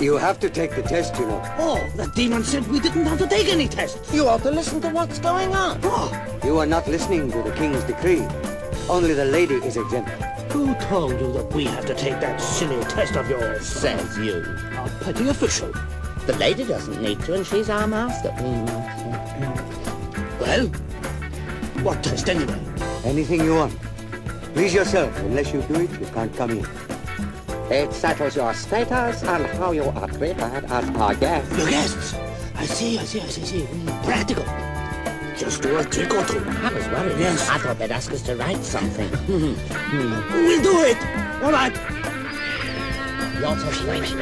You have to take the test, you know. Oh, the demon said we didn't have to take any tests. You ought to listen to what's going on. Oh, You are not listening to the king's decree. Only the lady is exempt. who told you that we have to take that silly test of yours? Says you. A petty official. The lady doesn't need to, and she's our master. Mm. Well, what test anyway? Anything you want. Please yourself. Unless you do it, you can't come in. It settles your status and how you are treated as our guest. Your guests. I see, I see, I see, I see. Mm, practical. Just do a trick or two. I was worried. Yes. I thought they'd ask us to write something. We'll do it. All right. Your test. straighter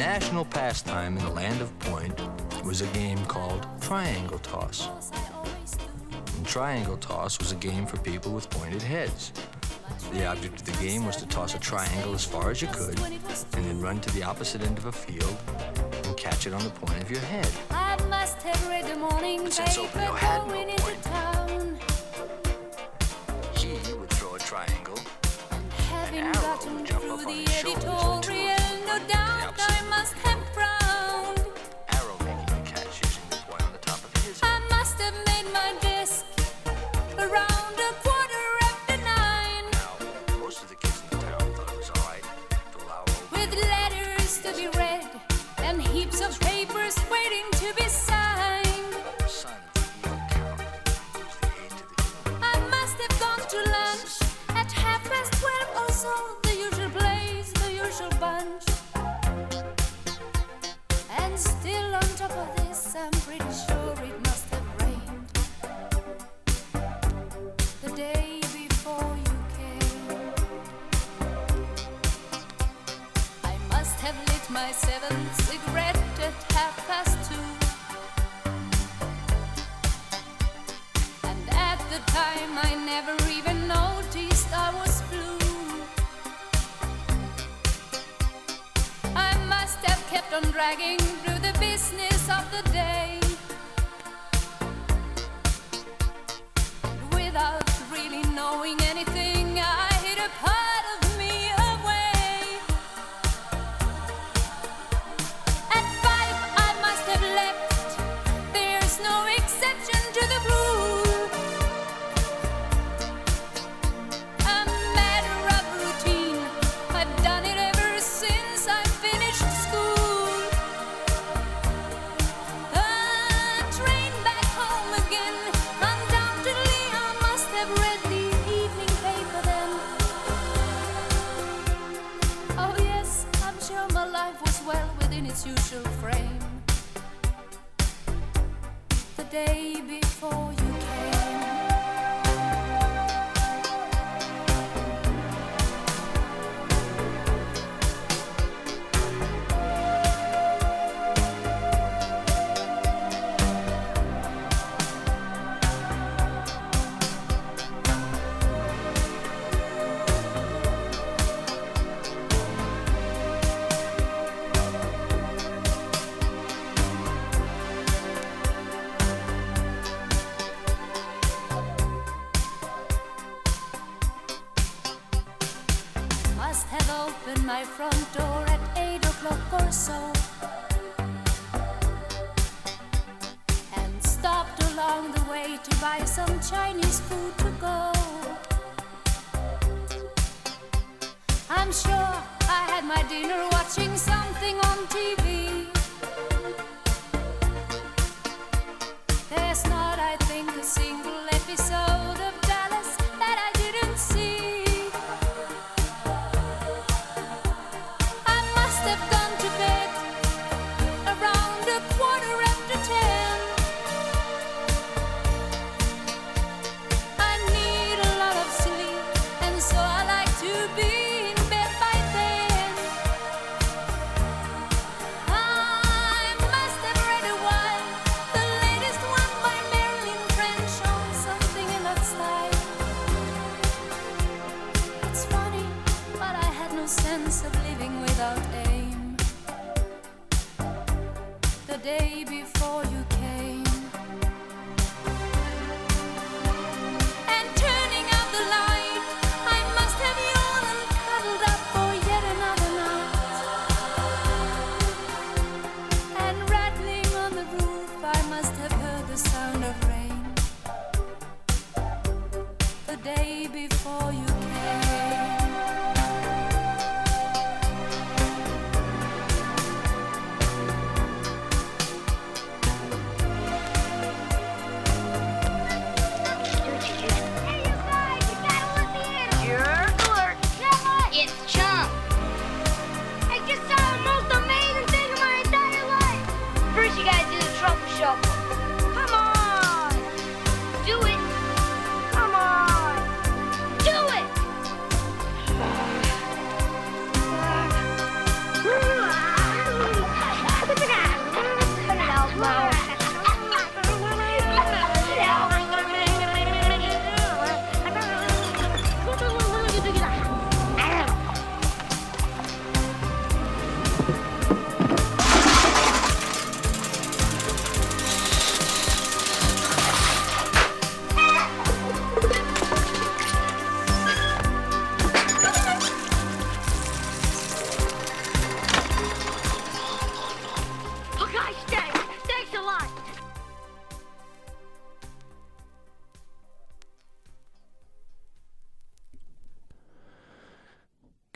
national pastime in the land of Point was a game called Triangle Toss. And triangle Toss was a game for people with pointed heads. The object of the game was to toss a triangle as far as you could and then run to the opposite end of a field and catch it on the point of your head. since Oblio had no point, he would throw a triangle, an arrow would jump up on his shoulders go down, I must have.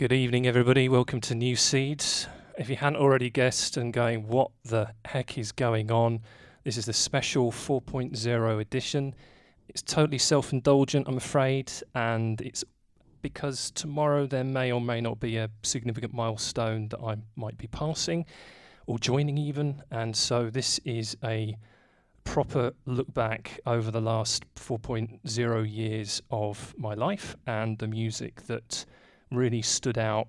Good evening, everybody. Welcome to New Seeds. If you hadn't already guessed and going, what the heck is going on? This is the special 4.0 edition. It's totally self indulgent, I'm afraid, and it's because tomorrow there may or may not be a significant milestone that I might be passing or joining, even. And so this is a proper look back over the last 4.0 years of my life and the music that really stood out,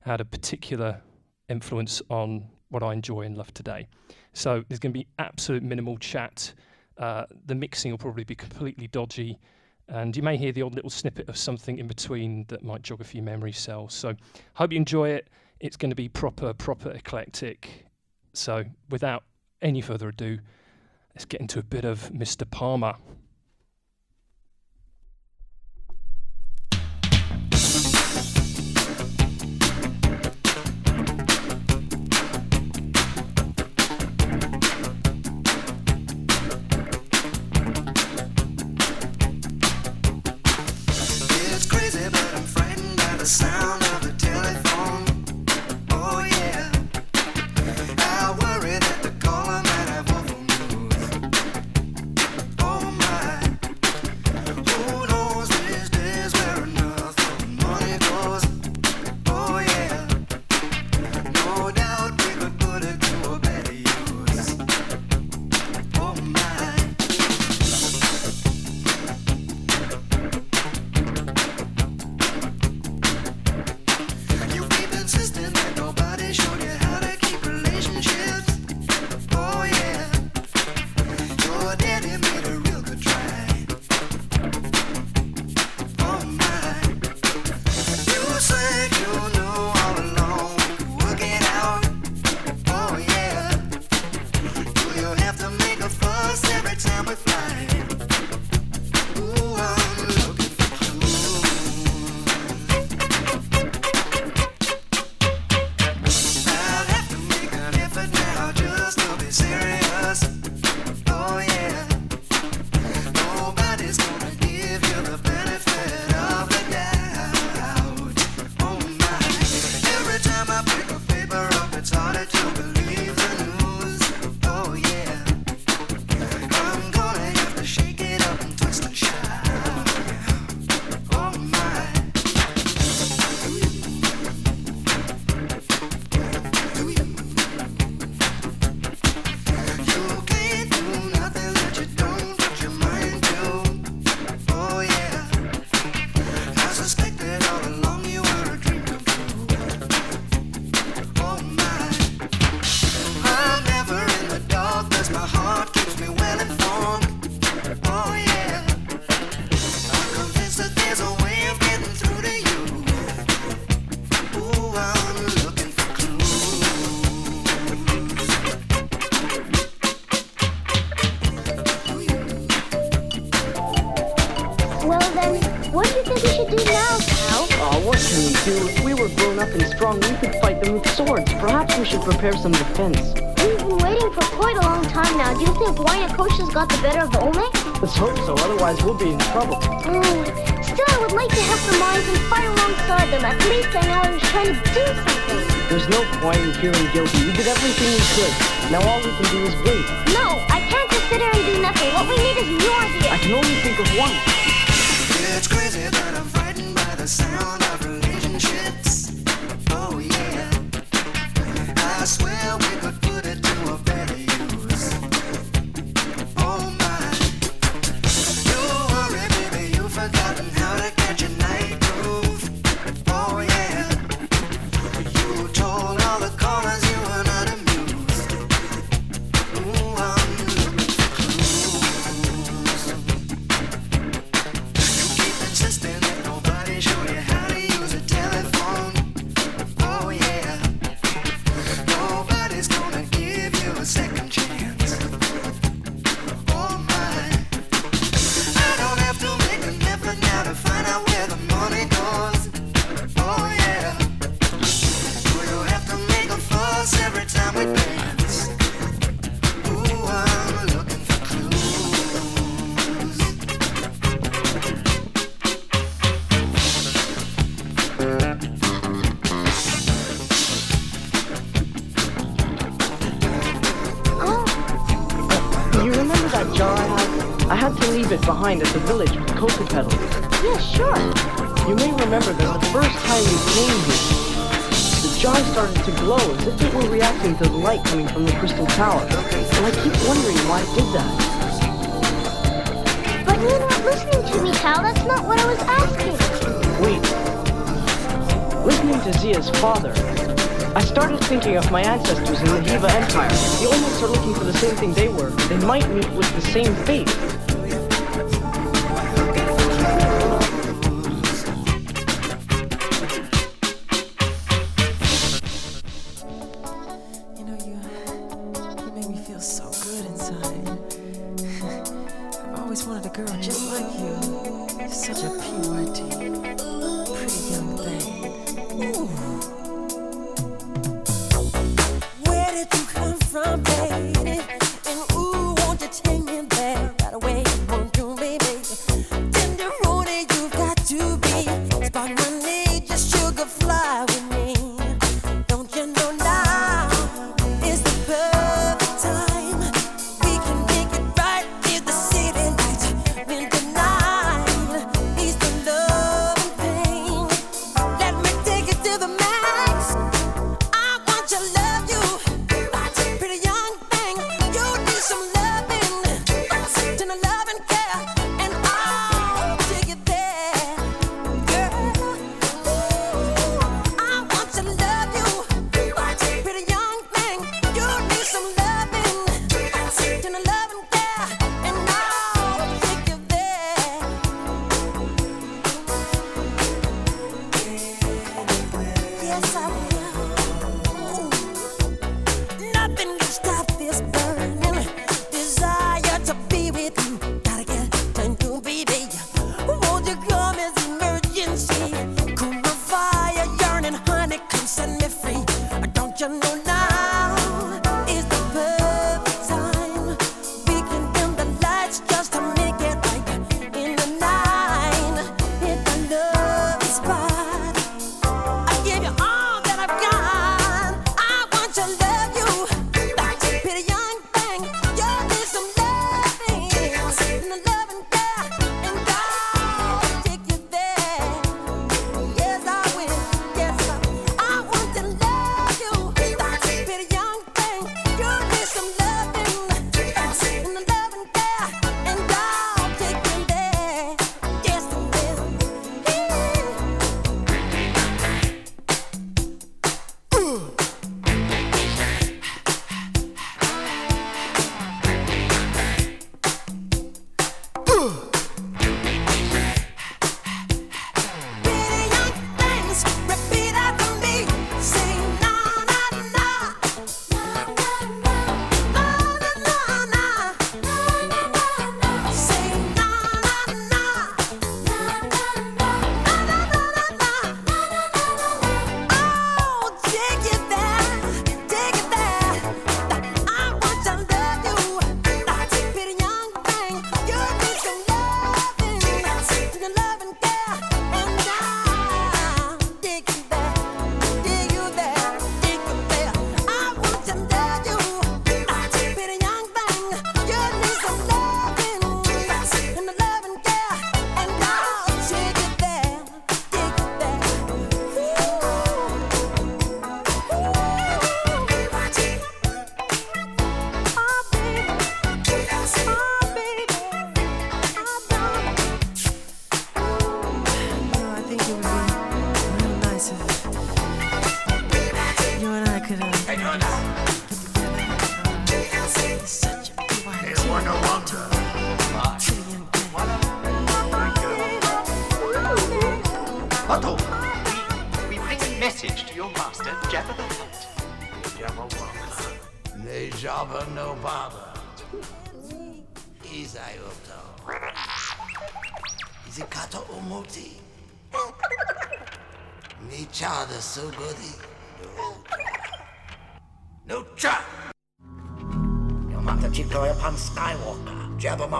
had a particular influence on what I enjoy and love today. So there's going to be absolute minimal chat. Uh, the mixing will probably be completely dodgy, and you may hear the odd little snippet of something in between that might jog a few memory cells. So hope you enjoy it. It's going to be proper, proper eclectic. So without any further ado, let's get into a bit of Mr. Palmer. The sound strong, we could fight them with swords. Perhaps we should prepare some defense. We've been waiting for quite a long time now. Do you think Wayakosha's got the better of the Olmec? Let's hope so, otherwise we'll be in trouble. Mm, still, I would like to have some mines and fight alongside them. At least I know I was trying to do something. There's no point in feeling guilty. We did everything we could. Now all we can do is wait. No, I can't just sit here and do nothing. What we need is more I here. can only think of one. It's crazy that I'm frightened by the sound of leave it behind at the village with coca petals. Yeah, sure. You may remember that the first time you came here, the jar started to glow as if it were reacting to the light coming from the crystal tower. And I keep wondering why it did that. But you're not listening to me, Cal. That's not what I was asking. Wait. Listening to Zia's father, I started thinking of my ancestors in the Hiva Empire. The Olmecs are looking for the same thing they were. They might meet with the same fate.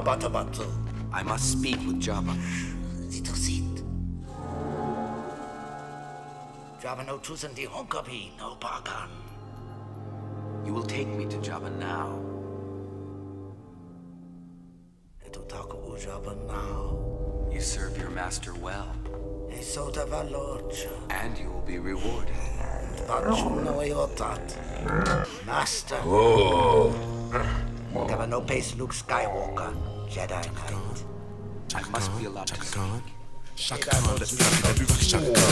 Jabatabatu. I must speak with Jabba. Little seat. Jabba no Tusandi Honkabi, no bargain. You will take me to Jabba now. Etotaku Jabba now. You serve your master well. Esota Valorcha. And you will be rewarded. Master. Oh. There no pace Luke Skywalker. Jedi Knight. I must be allowed to speak. Chaka Khan, let me rock it, let me rock it, Chaka Khan.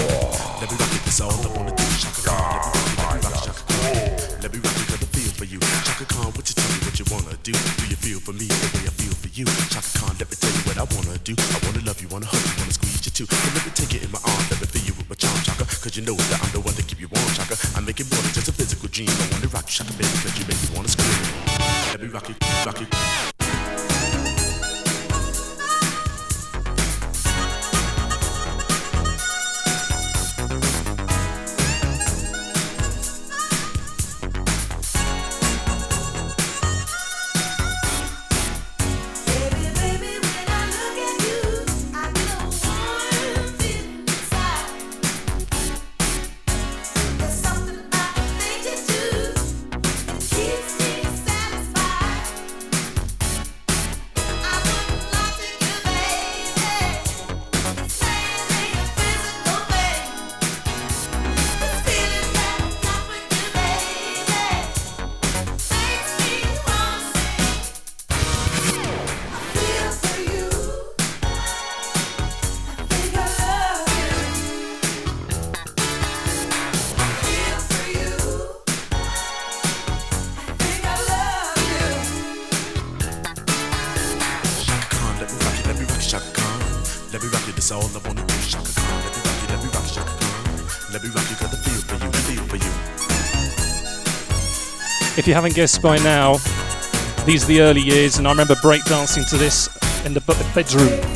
Let me rock it, that's all I wanna do. Chaka Khan, let me rock it, let me rock it, Chaka Khan. Let me rock it, 'cause I feel for you. Chaka Khan, what you tell me what you wanna do? Do you feel for me the way I feel for you? Chaka Khan, let me tell you what I wanna do. I wanna love you, wanna hug you, wanna squeeze you too. So let me take it in my arms, let me feel you with my charm, Chaka. Cause you know that I'm the one to keep you warm, Chaka. I make it more than just a physical dream. I wanna rock you, Chaka, baby, cause you make me wanna scream. Let me rock it, rock it. You haven't guessed by now, these are the early years, and I remember breakdancing to this in the bedroom.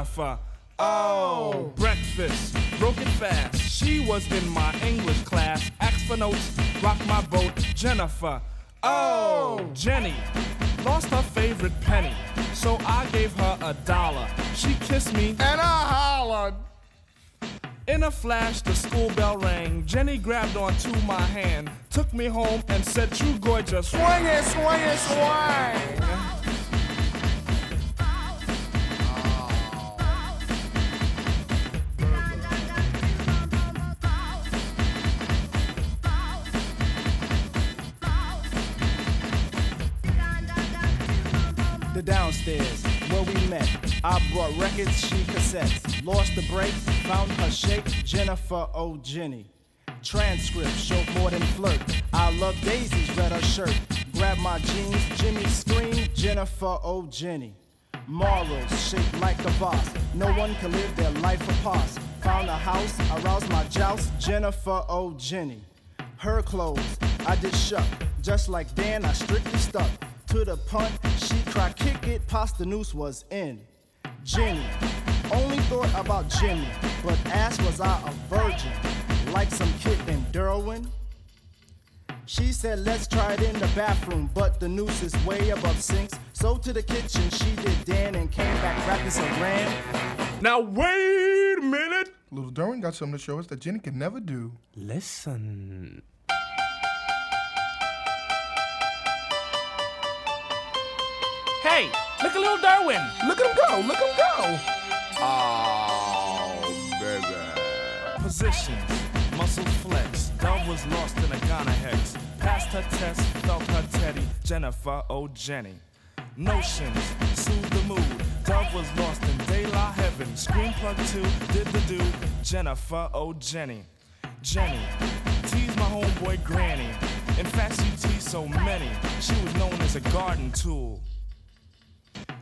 Jennifer. Oh, breakfast, broken fast. She was in my English class. Asked for notes, rock my boat, Jennifer. Oh, Jenny lost her favorite penny, so I gave her a dollar. She kissed me and I hollered. In a flash, the school bell rang. Jenny grabbed onto my hand, took me home, and said, True gorgeous, swing it, swing it, swing. Brought records, she cassettes. Lost the break, found her shape, Jennifer O'Jenny. Jenny. Transcript showed more than flirt. I love daisies, read her shirt. Grab my jeans, Jimmy screamed, Jennifer O'Jenny. Jenny. Morals shaped like a boss. No one can live their life apart. Found a house, aroused my joust, Jennifer O'Jenny. Her clothes, I did shuck. Just like Dan, I strictly stuck. To the punt, she cried, kick it, past the noose was in. Jenny, only thought about Jimmy, but asked was I a virgin, like some kid named Derwin. She said, let's try it in the bathroom, but the noose is way above sinks. So to the kitchen, she did Dan and came back rapping some ram. Now wait a minute. Little Derwin got something to show us that Jenny can never do. Listen. Hey, look at little Darwin. Look at him go. Look at him go. Oh, baby. Positions, muscles flex. Dove was lost in a Ghana hex. Passed her test, felt her teddy. Jennifer O. Jenny. Notions, soothe the mood. Dove was lost in De La Heaven. Screen plug two, did the do. Jennifer O. Jenny. Jenny, tease my homeboy Granny. In fact, she teased so many. She was known as a garden tool.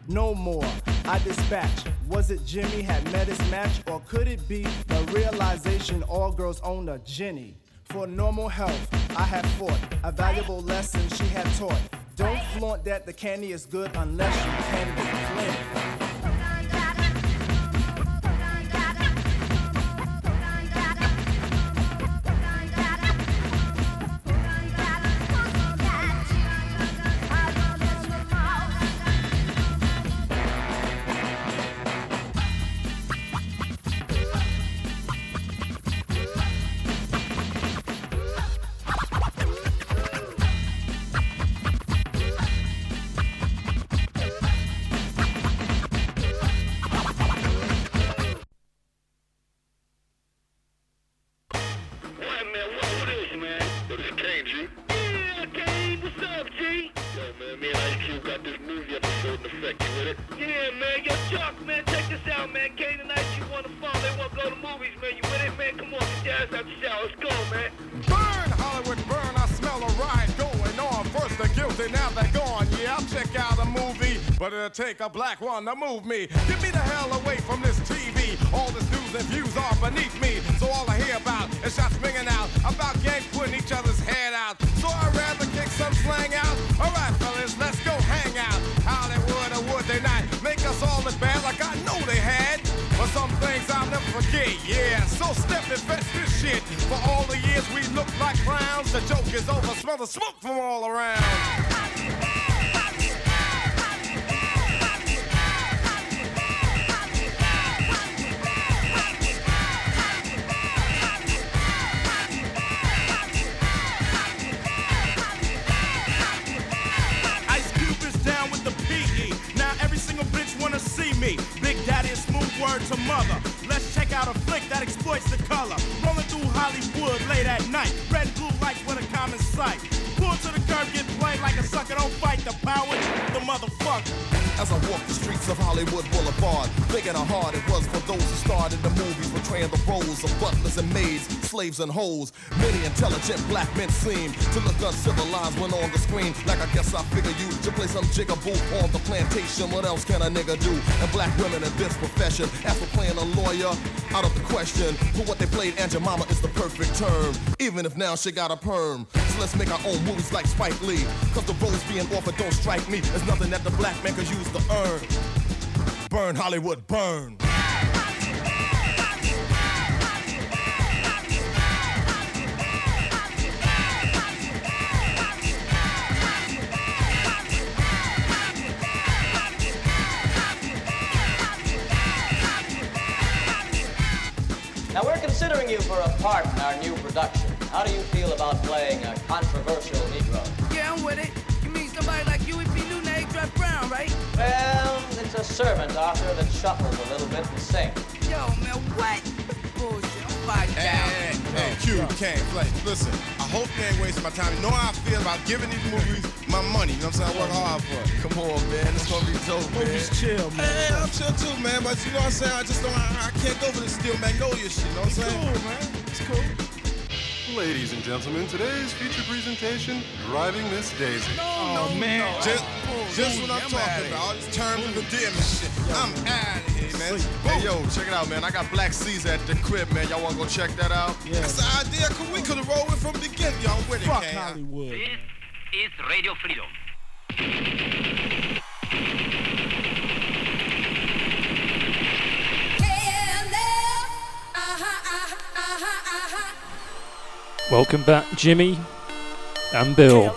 No more, I dispatch. Was it Jimmy had met his match, or could it be the realization all girls own a Jenny? For normal health, I had fought a valuable lesson she had taught. Don't flaunt that the candy is good unless you can be. Take a black one to move me. Get me the hell away from this TV. All this news and views are beneath me. So all I hear about is shots ringing out about gang putting each other's head out. So I'd rather kick some slang out. All right, fellas, let's go hang out. Hollywood or would they not make us all look bad like I know they had? But some things I'll never forget, yeah. So step and fetch this shit. For all the years we looked like clowns, the joke is over. Smell the smoke from sight. Pull to the curb, get played like a sucker. Don't fight the power, the motherfucker. As I walk the streets of Hollywood Boulevard, thinking how hard it was for those who starred in the movies, portraying the roles of butlers and maids, slaves and hoes. Many intelligent black men seem to look uncivilized when on the screen. Like I guess I figure you should play some jigaboo on the plantation. What else can a nigga do? And black women in this profession, after playing a lawyer, out of the question. For what they played, Aunt Mama is the perfect term. Even if now she got a perm. Let's make our own movies like Spike Lee. Cause the roles being offered don't strike me as nothing that the black man could use to earn. Burn Hollywood, burn. Now, we're considering you for a part in our new. How do you feel about playing a controversial Negro? Yeah, I'm with it. You mean somebody like Huey P. Newton, A. Brown, right? Well, it's a servant, Arthur, that shuffles a little bit and sings. Yo, man, what? Bullshit. I'm fired down. Hey, hey, Q, you can't play. Listen, I hope you ain't wasting my time. You know how I feel about giving these movies my money. You know what I'm saying? I work hard for it. Come on, man. It's gonna be dope, man. Movies chill, man. Hey, I'm chill too, man. But you know what I'm saying? I just don't, I, I can't go for the Steel Magnolia shit. You know what I'm saying? It's cool, man. It's cool. Ladies and gentlemen, today's feature presentation, Driving Miss Daisy. Oh, man. Just, just what I'm talking about. All this terms of endearment shit. I'm out of here, man. Hey, yo, check it out, man. I got Black Caesar at the crib, man. Y'all wanna go check that out? Yeah. That's the idea. Could we could have rolled with from the beginning. Y'all with it, Fuck Kane. Hollywood. is Radio Freedom. Welcome back, Jimmy and Bill.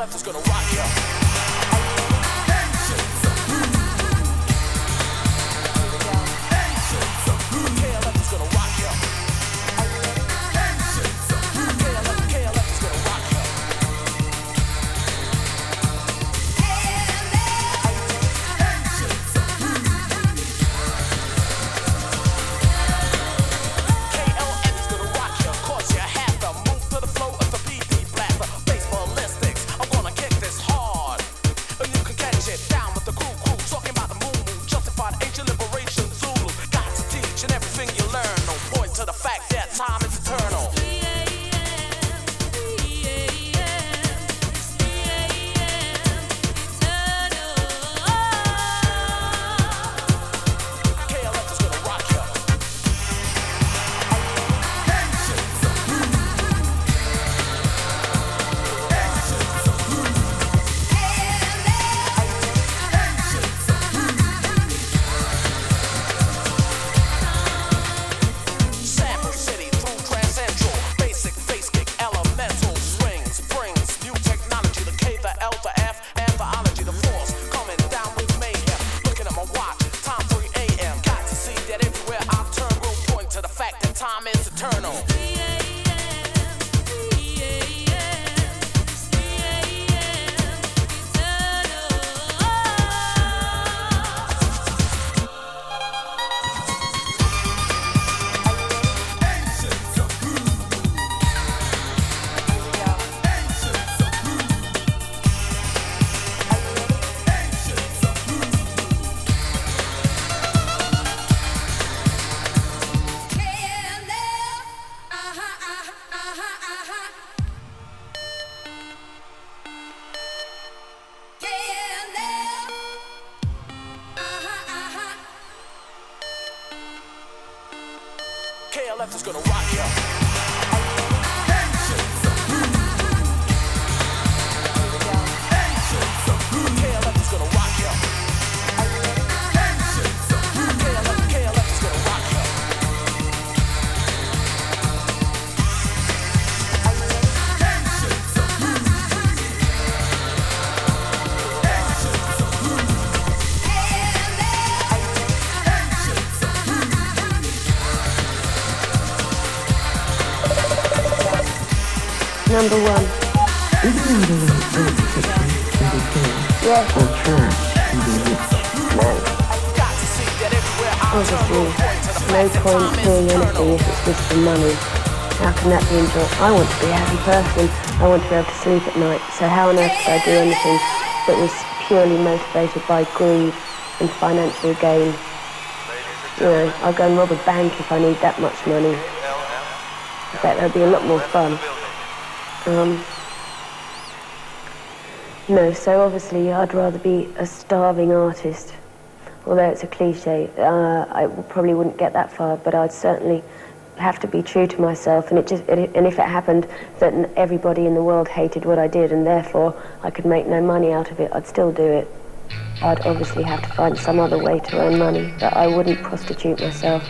Point doing anything if it's just for money. How can that be enjoyed? I want to be a happy person. I want to be able to sleep at night. So how on earth could I do anything that was purely motivated by greed and financial gain? You know, I'll go and rob a bank if I need that much money. I bet that'd be a lot more fun. Um, no, so obviously I'd rather be a starving artist. Although it's a cliche, uh, I probably wouldn't get that far, but I'd certainly have to be true to myself. And it just, it, and if it happened that everybody in the world hated what I did, and therefore I could make no money out of it, I'd still do it. I'd obviously have to find some other way to earn money, but I wouldn't prostitute myself.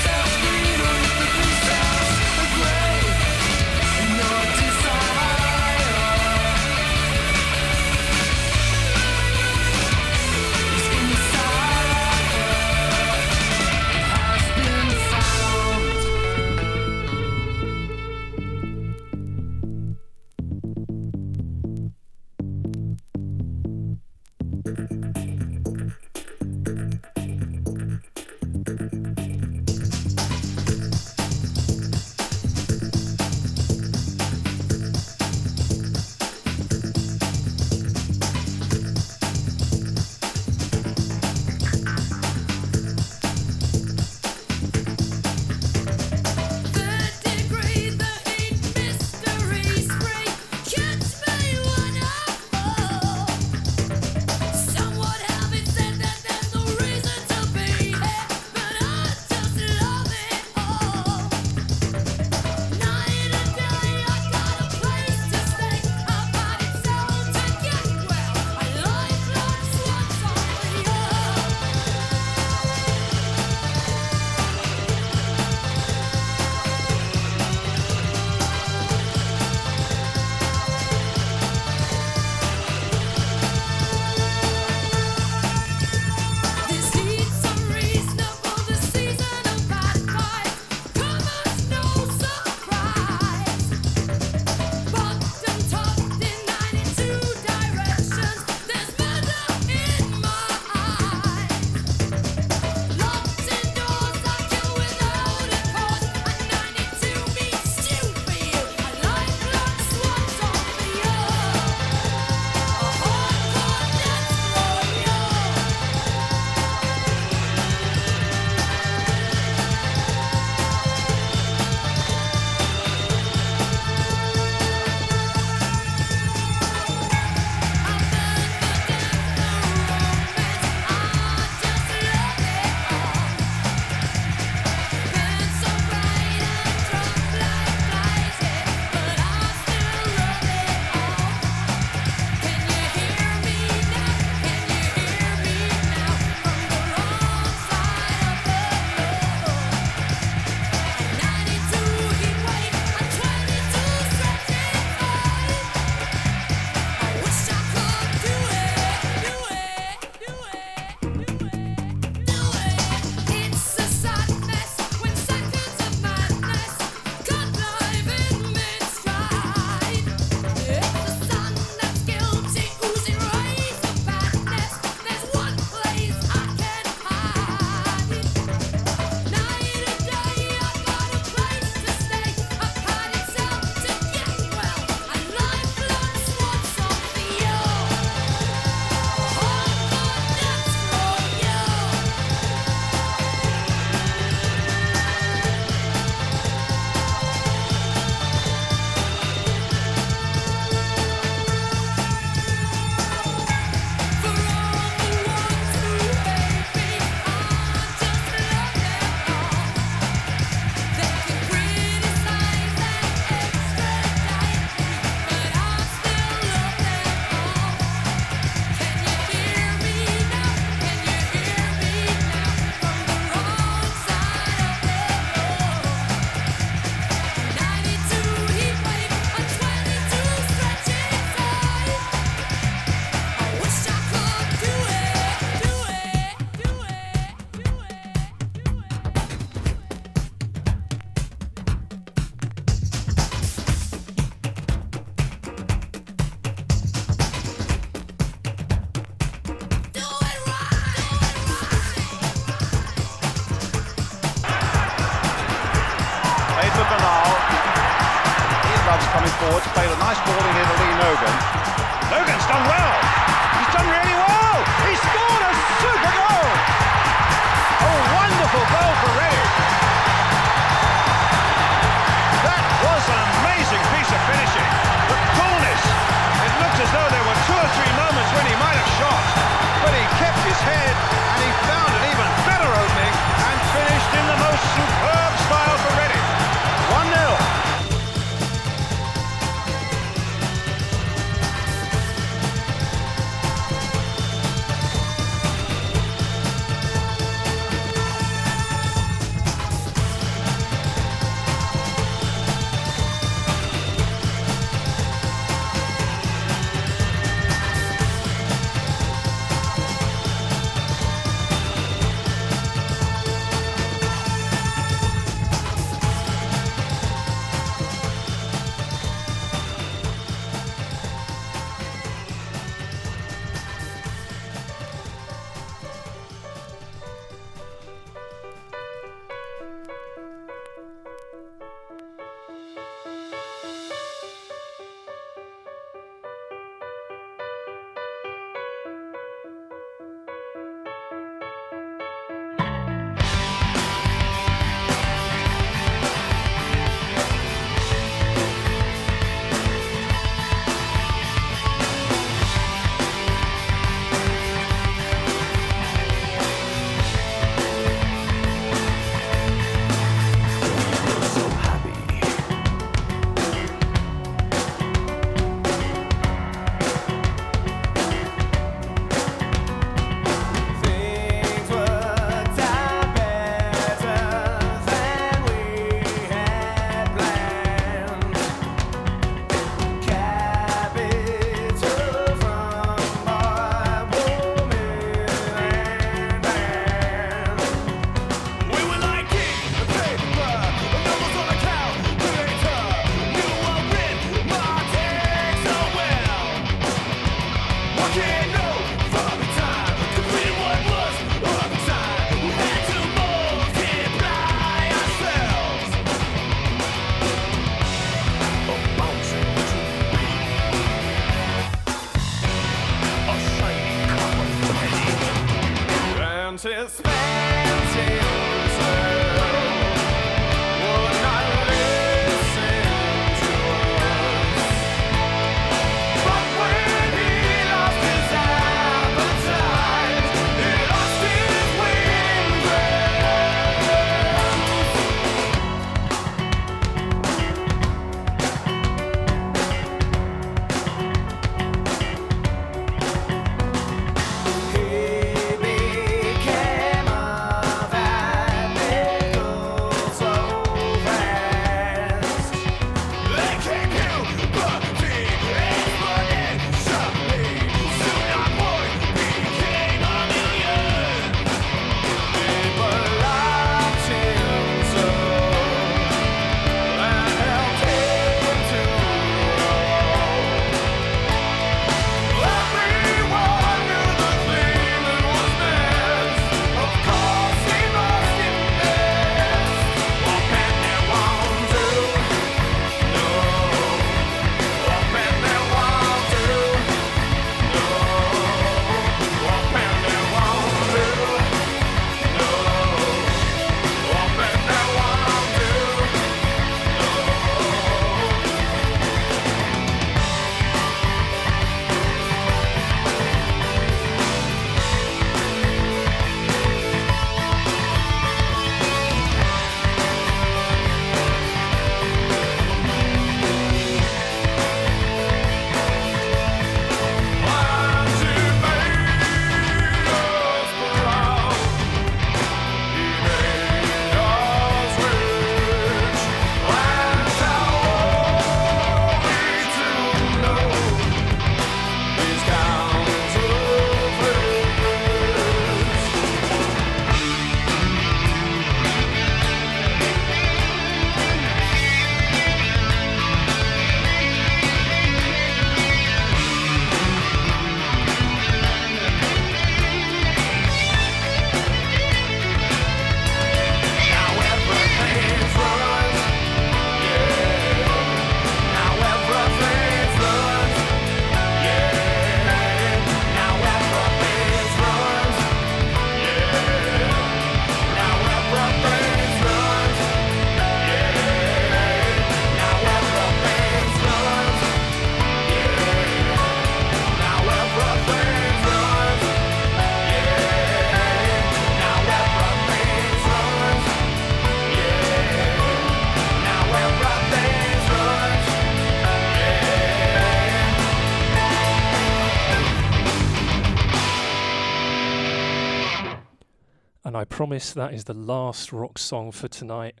Promise that is the last rock song for tonight.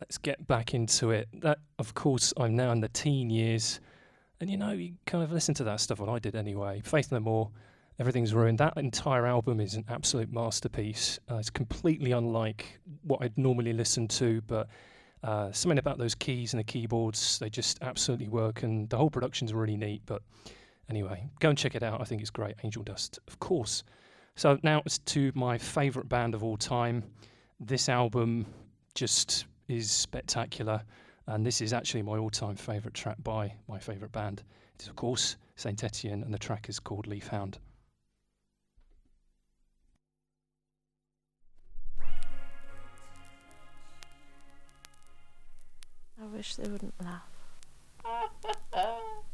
Let's get back into it. That, of course, I'm now in the teen years. And you know, you kind of listen to that stuff, what I did anyway. Faith No More, Everything's Ruined. That entire album is an absolute masterpiece. Uh, it's completely unlike what I'd normally listen to, but uh, something about those keys and the keyboards, they just absolutely work. And the whole production's really neat. But anyway, go and check it out. I think it's great. Angel Dust, of course. So now it's to my favourite band of all time. This album just is spectacular, and this is actually my all-time favourite track by my favourite band. It is of course Saint Etienne, and the track is called Leaf Hound. I wish they wouldn't laugh.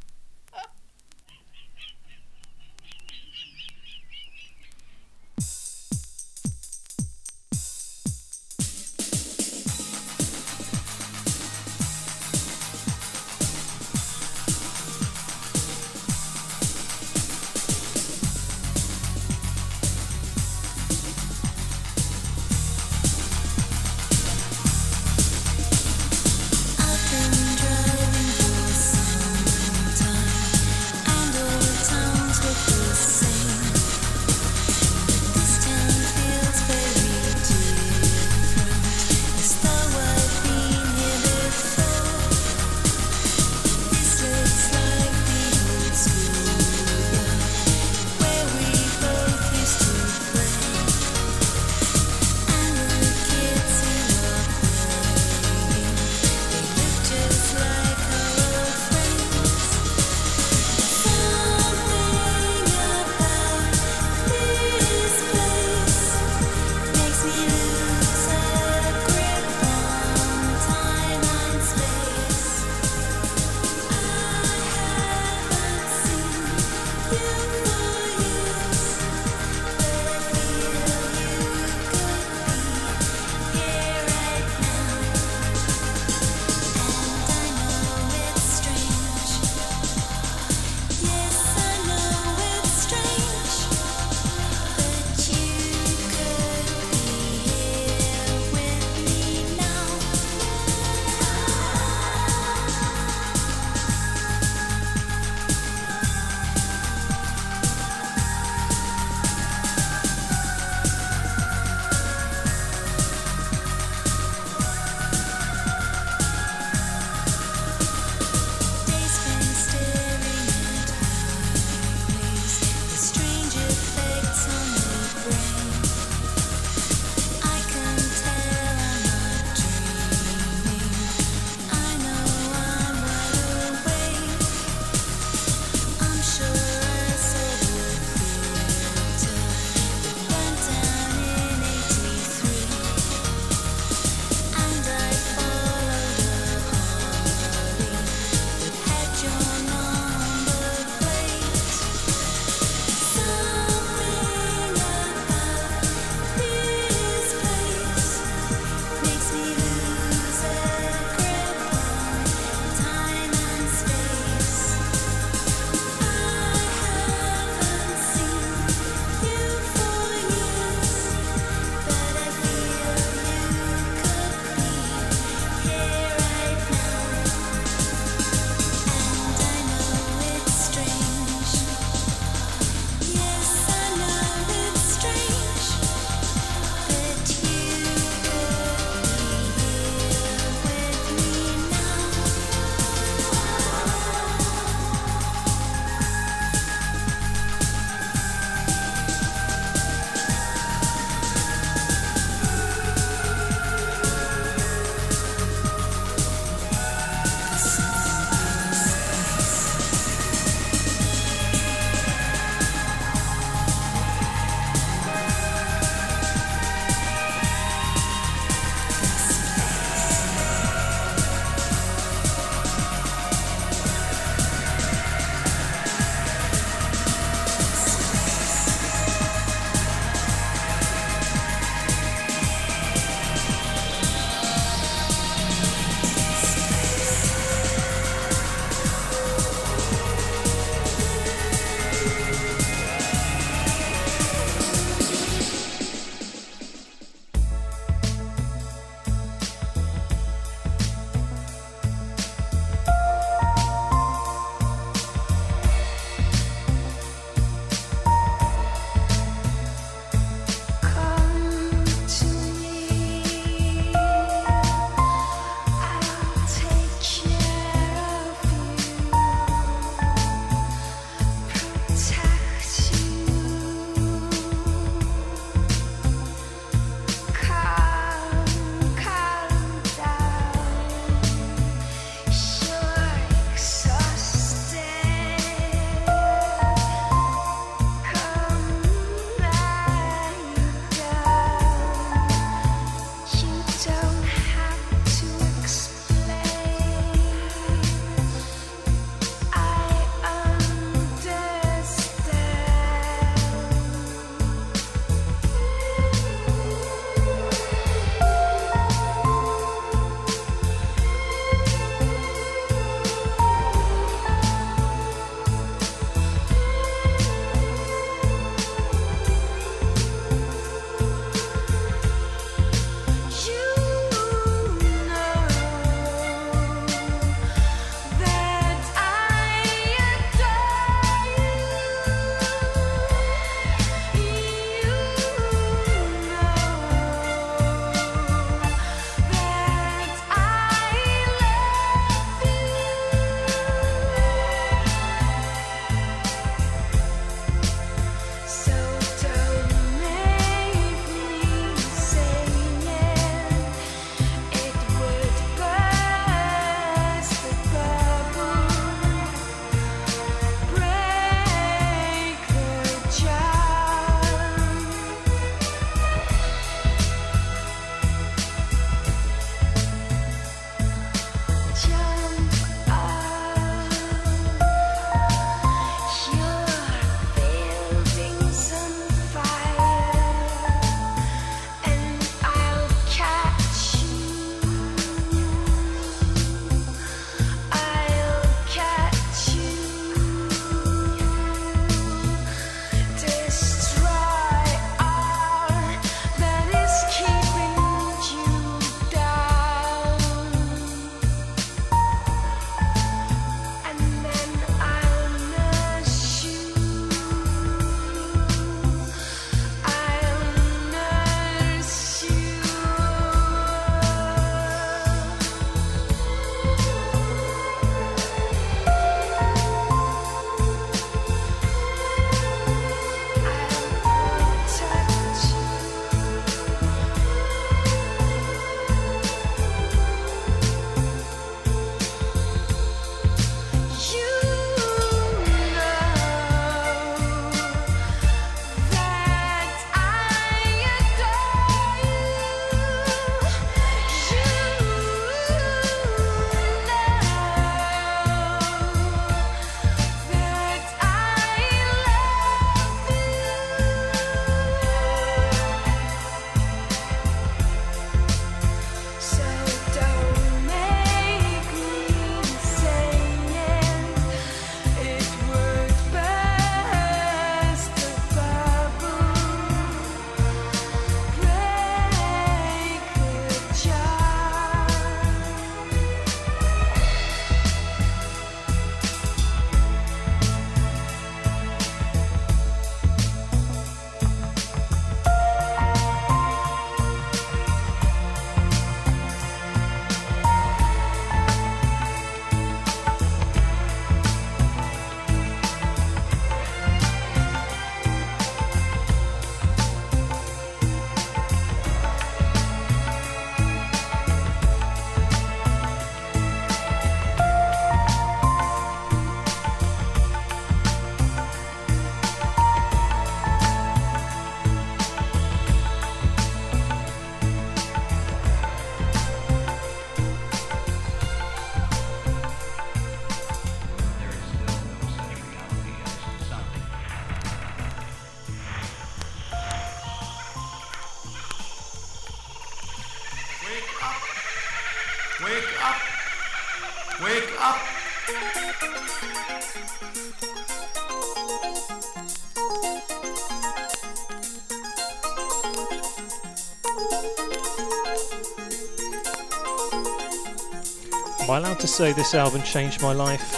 Say this album changed my life?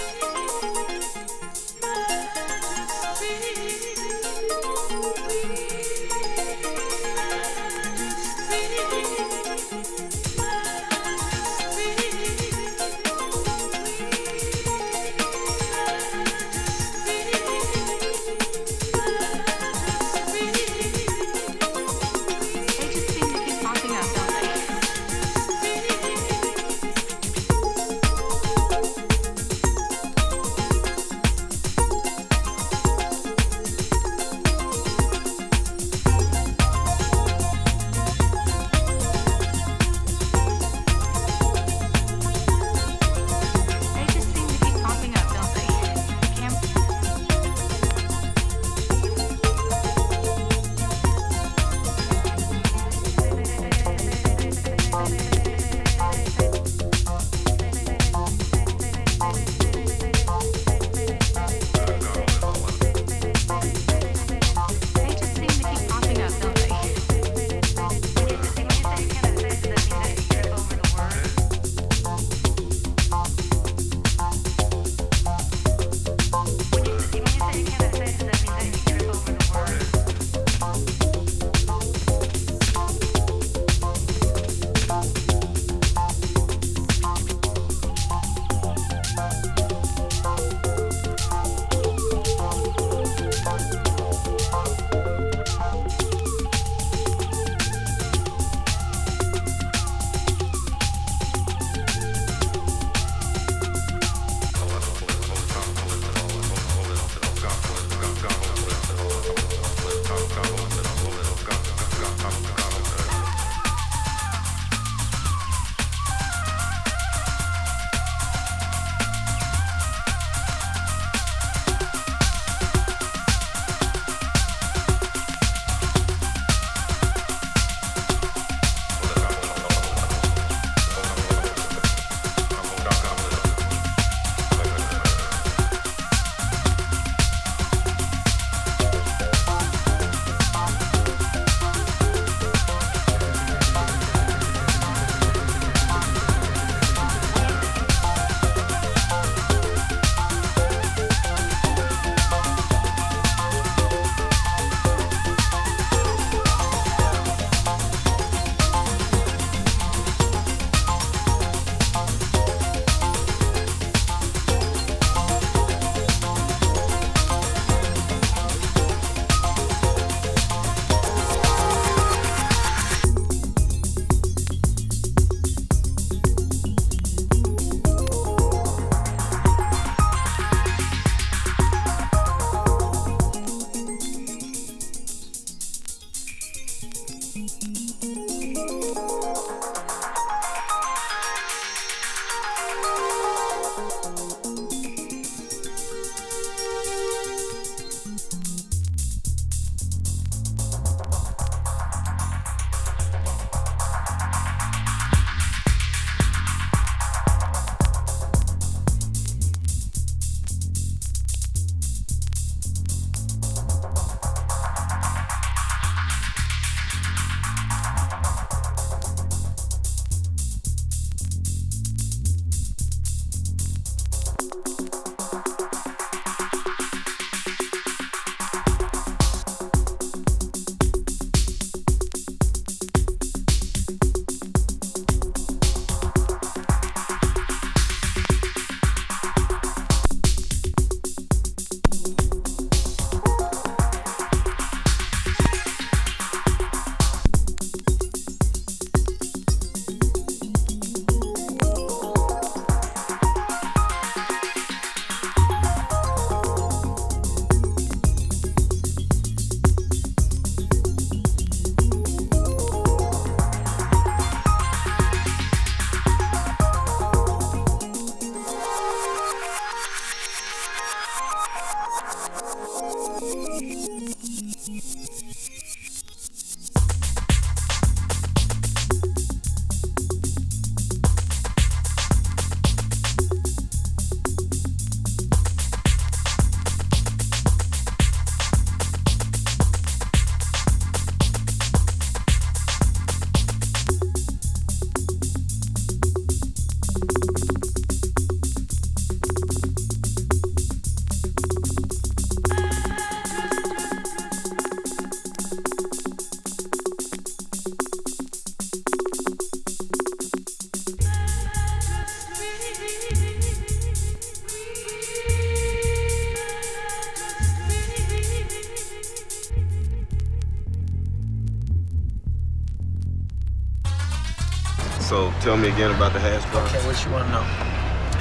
Me again about the hash bar. Okay, what you want to know?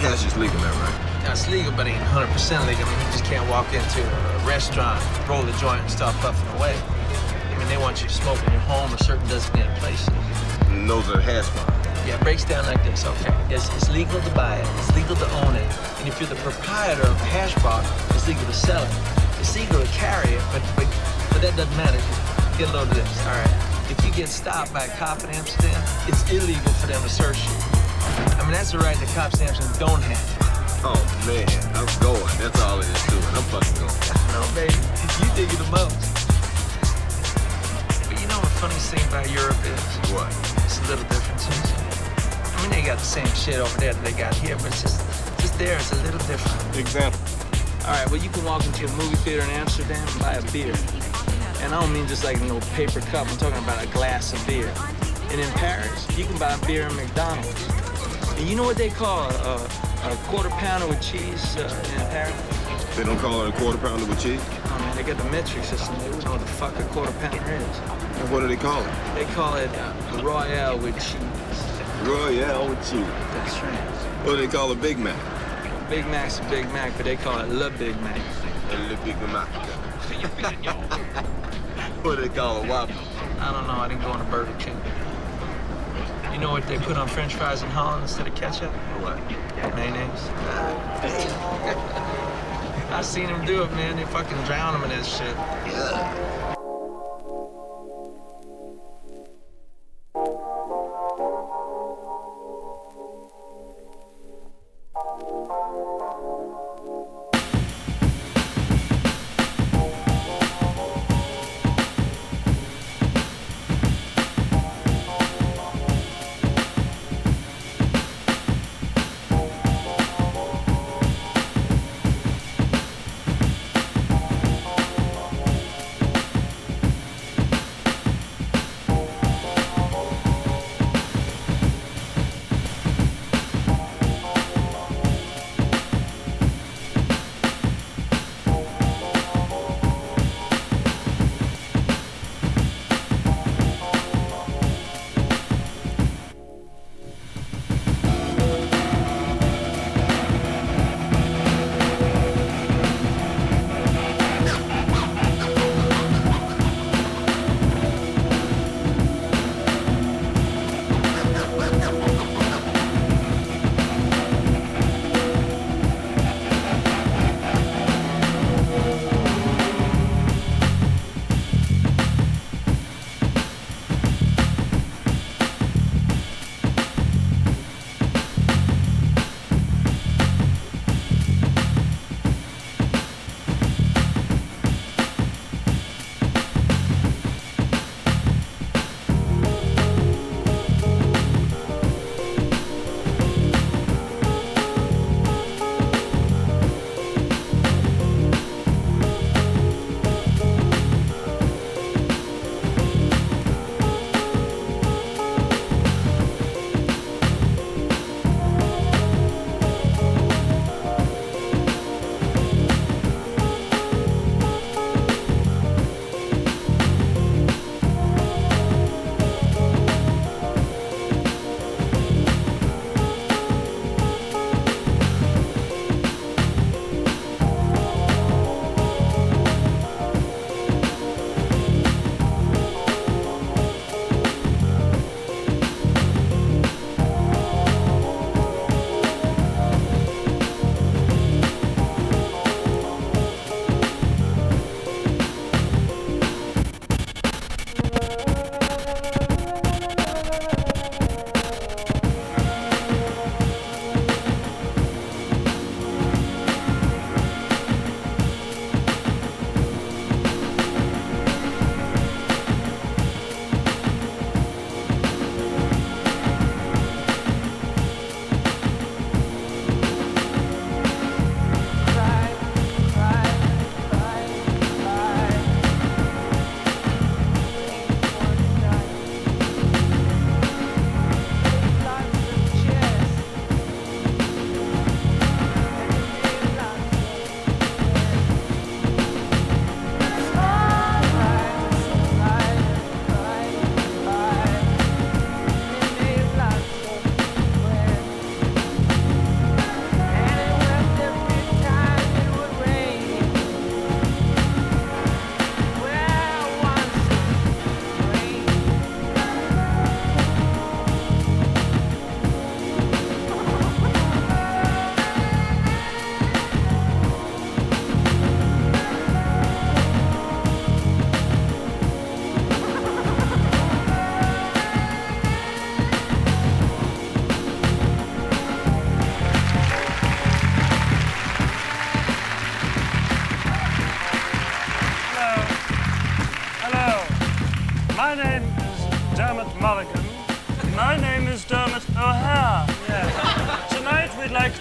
Hash is legal now, right? Now, it's legal, but it ain't 100% legal. I mean, you just can't walk into a restaurant, roll a joint, and start puffing away. I mean, they want you to smoke in your home or certain designated places. And those are hash bars. Yeah, it breaks down like this, okay? It's, it's legal to buy it, it's legal to own it, and if you're the proprietor of a hash bar, it's legal to sell it. It's legal to carry it, but, but, but that doesn't matter. Get a load of this, all right? If you get stopped by a cop in Amsterdam, it's illegal for them to search you. I mean, that's a right that cops in Amsterdam don't have. Oh man, I'm going. That's all it is to it. I'm fucking going. No, baby, you dig it the most. But you know what the funniest thing about Europe is? What? It's a little differences. I mean, they got the same shit over there that they got here, but it's just, just there, it's a little different. Example. All right, well, you can walk into a movie theater in Amsterdam and buy a beer. And I don't mean just like a little paper cup, I'm talking about a glass of beer. And in Paris, you can buy beer in McDonald's. And you know what they call a, a quarter pounder with cheese uh, in Paris? They don't call it a quarter pounder with cheese? Oh man, they got the metric system. They don't know what the fuck a quarter pounder is. And what do they call it? They call it uh, Royale with cheese. Royale with cheese. That's right. What do they call a Big Mac? Big Mac's a Big Mac, but they call it Le Big Mac. Le Big Mac. what do they call a Whopper? I don't know. I didn't go on a Burger King. You know what they put on French fries in Holland instead of ketchup? What? Mayonnaise. I seen them do it, man. They fucking drown them in that shit. Yeah.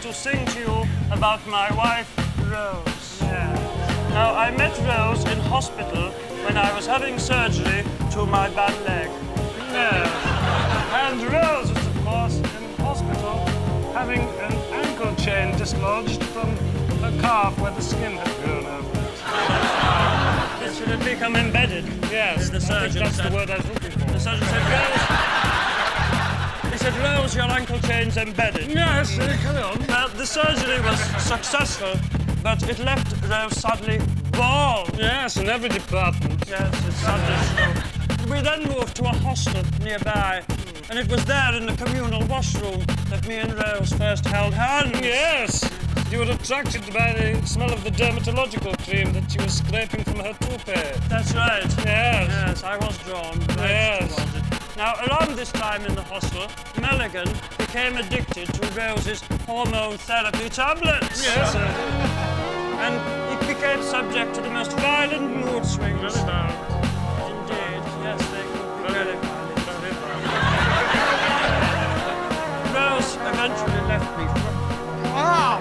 To sing to you about my wife, Rose. Now, I met Rose in hospital when I was having surgery to my bad leg. And Rose was, of course, in hospital having an ankle chain dislodged from her calf where the skin had grown over it. It should have become embedded. Yes, the surgeon that's the word I was looking for. The surgeon said, Rose. Said, Rose, your ankle chain's embedded. Yes, uh, carry on. Well, the surgery was successful, but it left Rose sadly bald. Yes, in every department. Yes, it's suddenly we then moved to a hostel nearby, and it was there in the communal washroom that me and Rose first held hands. Yes! You were attracted by the smell of the dermatological cream that she was scraping from her toupee. That's right. Yes. Yes, I was drawn. Yes. Now, around this time in the hostel, Mulligan became addicted to Rose's hormone therapy tablets. Yes. and he became subject to the most violent mood swings. Very violent. Indeed, yes, they could be very violent. Very violent. Rose eventually left me for ah! Wow!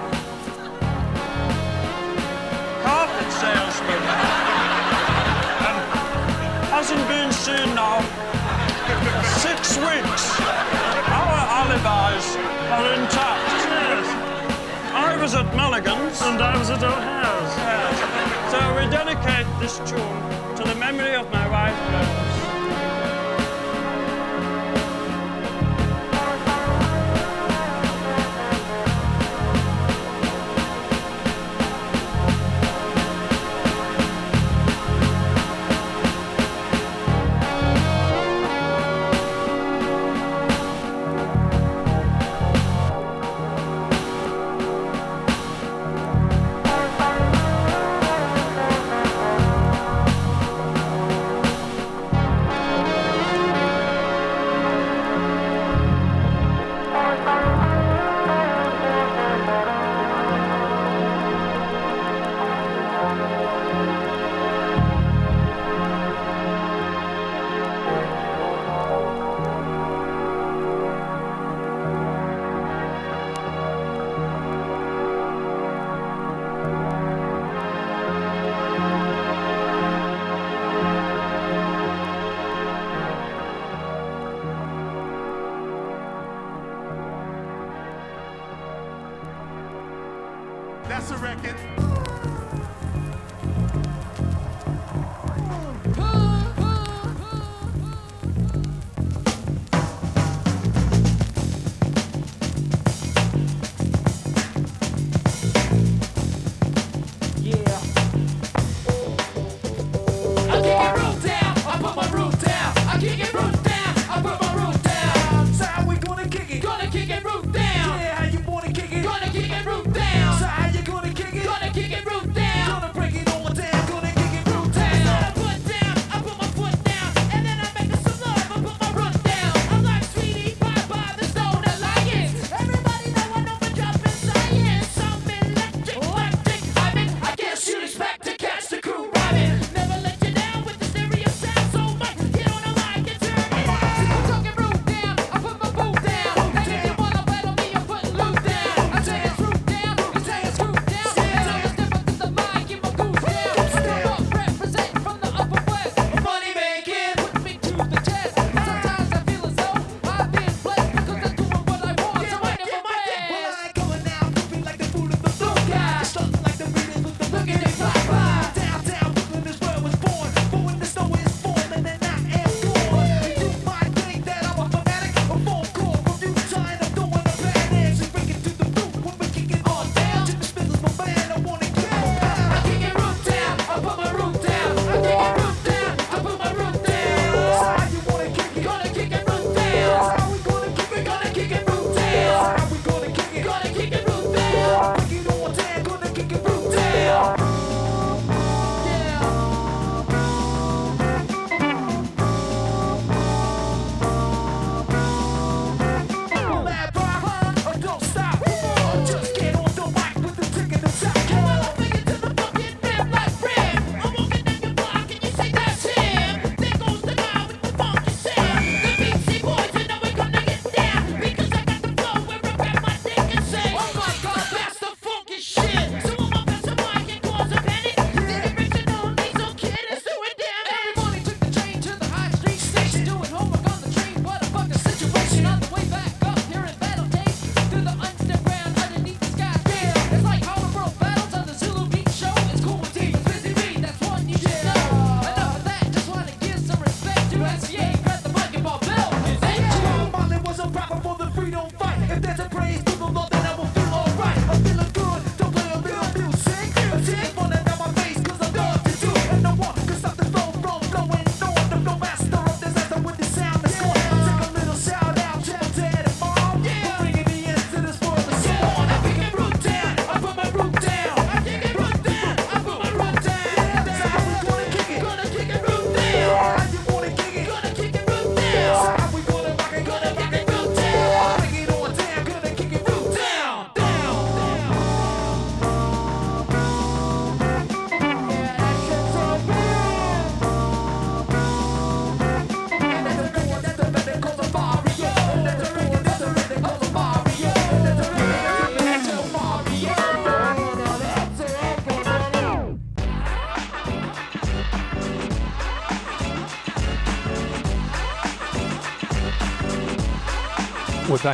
Carpet salesman. and hasn't been seen now for six weeks. Alibis are intact. I was at Mulligan's. And I was at O'Hare's. Yes. So we dedicate this tune to the memory of my wife,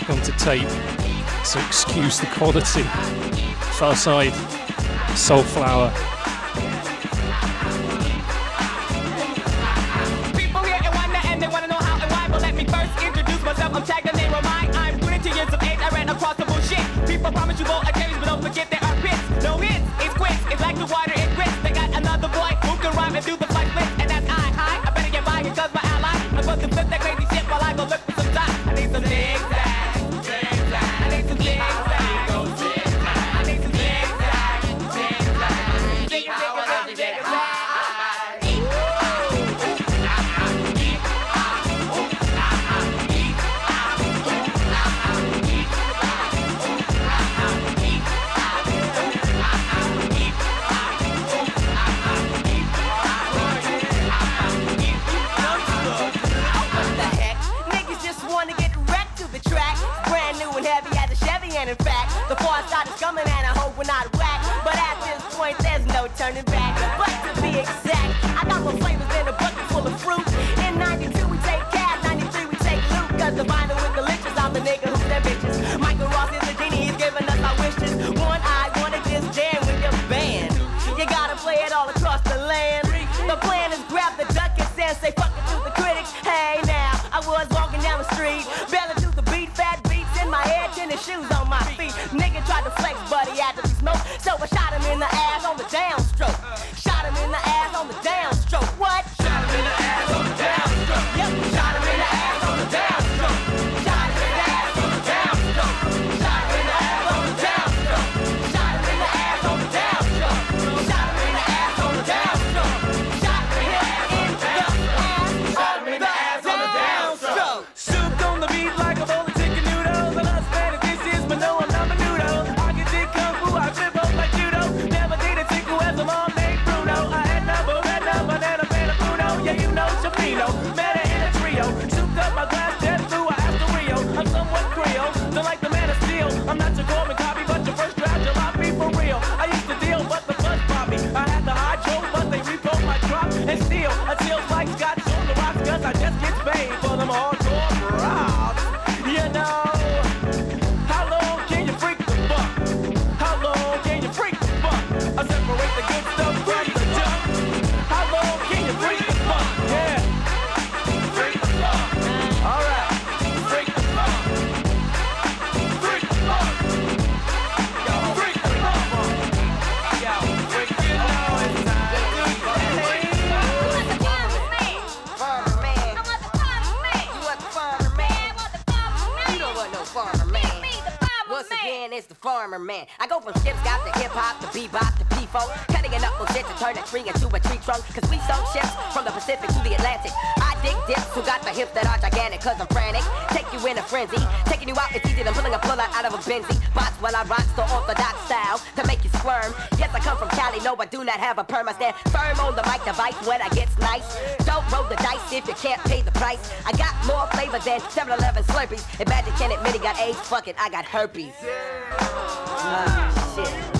back onto tape. So excuse the quality. Pharcyde, Soulflower. turning back. But to be exact, I got more flavors than a bucket full of fruit. In 92, we take cab, 93, we take loot. Cause the vinyl with delicious, I'm the nigga who's their bitches. Michael Ross is the genie, he's giving us our wishes. One eye, wanna just jam with your band. You gotta play it all across the land. The plan is grab the duck and say fuck it to the critics. Hey now, I was walking down the street, belling to the beat, fat beats in my head, tennis shoes on my feet. Nigga tried to flex, but he had to smoke, so I shot him in the ass. frenzy. Taking you out it's easier than pulling a puller out of a Benzie. Bots while I rock the orthodox style to make you squirm. Yes, I come from Cali, no, I do not have a perm. I stand firm on the mic device when I gets nice. Don't roll the dice if you can't pay the price. I got more flavor than 7-Eleven Slurpees. Imagine can't admit he got AIDS, fuck it, I got herpes. Uh, shit.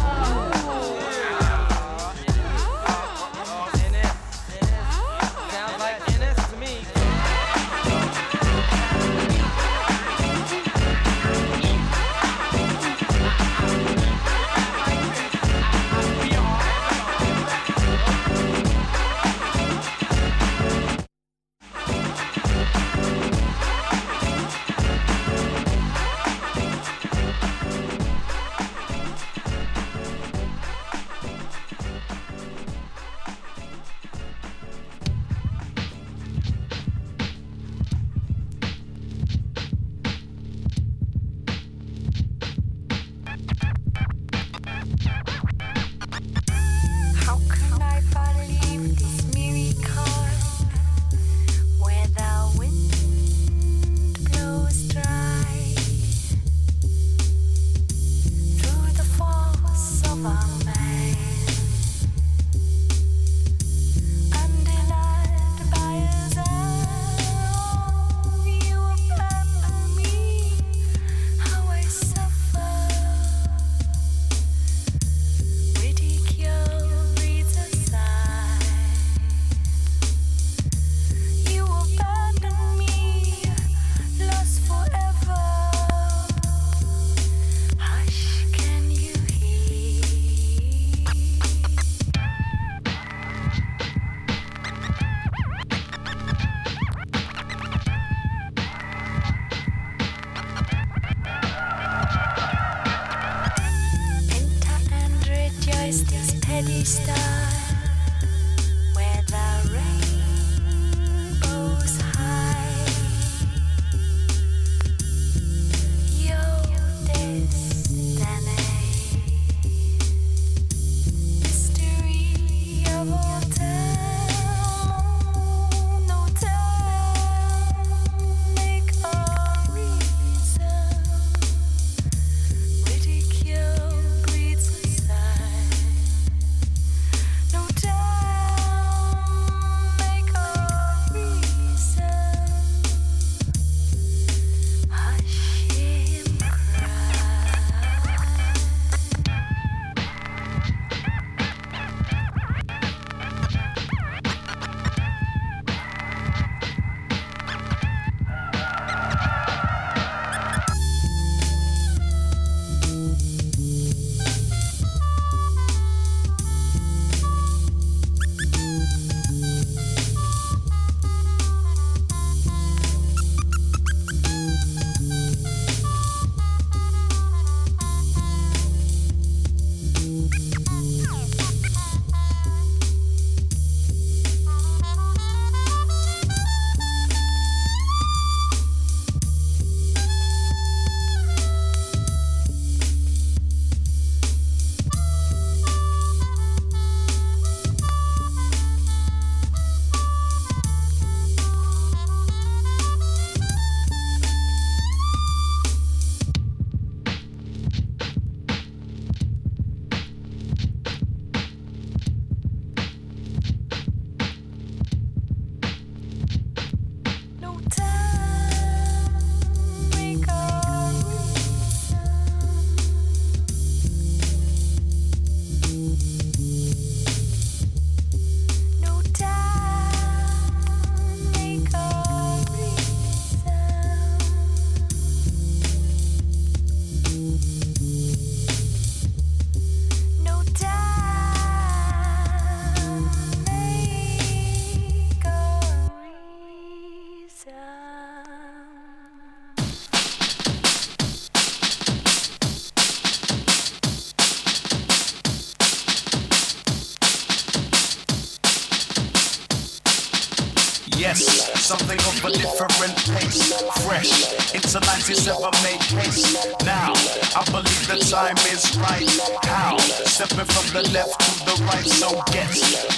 Into 97 make haste. Now, I believe the time is right. How? Stepping from the left to the right, so get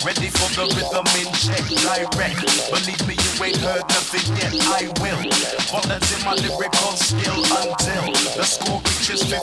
ready for the rhythm in check. Direct. Believe me, you ain't heard yet. I will volunteer my lyrical skill until the score reaches 15.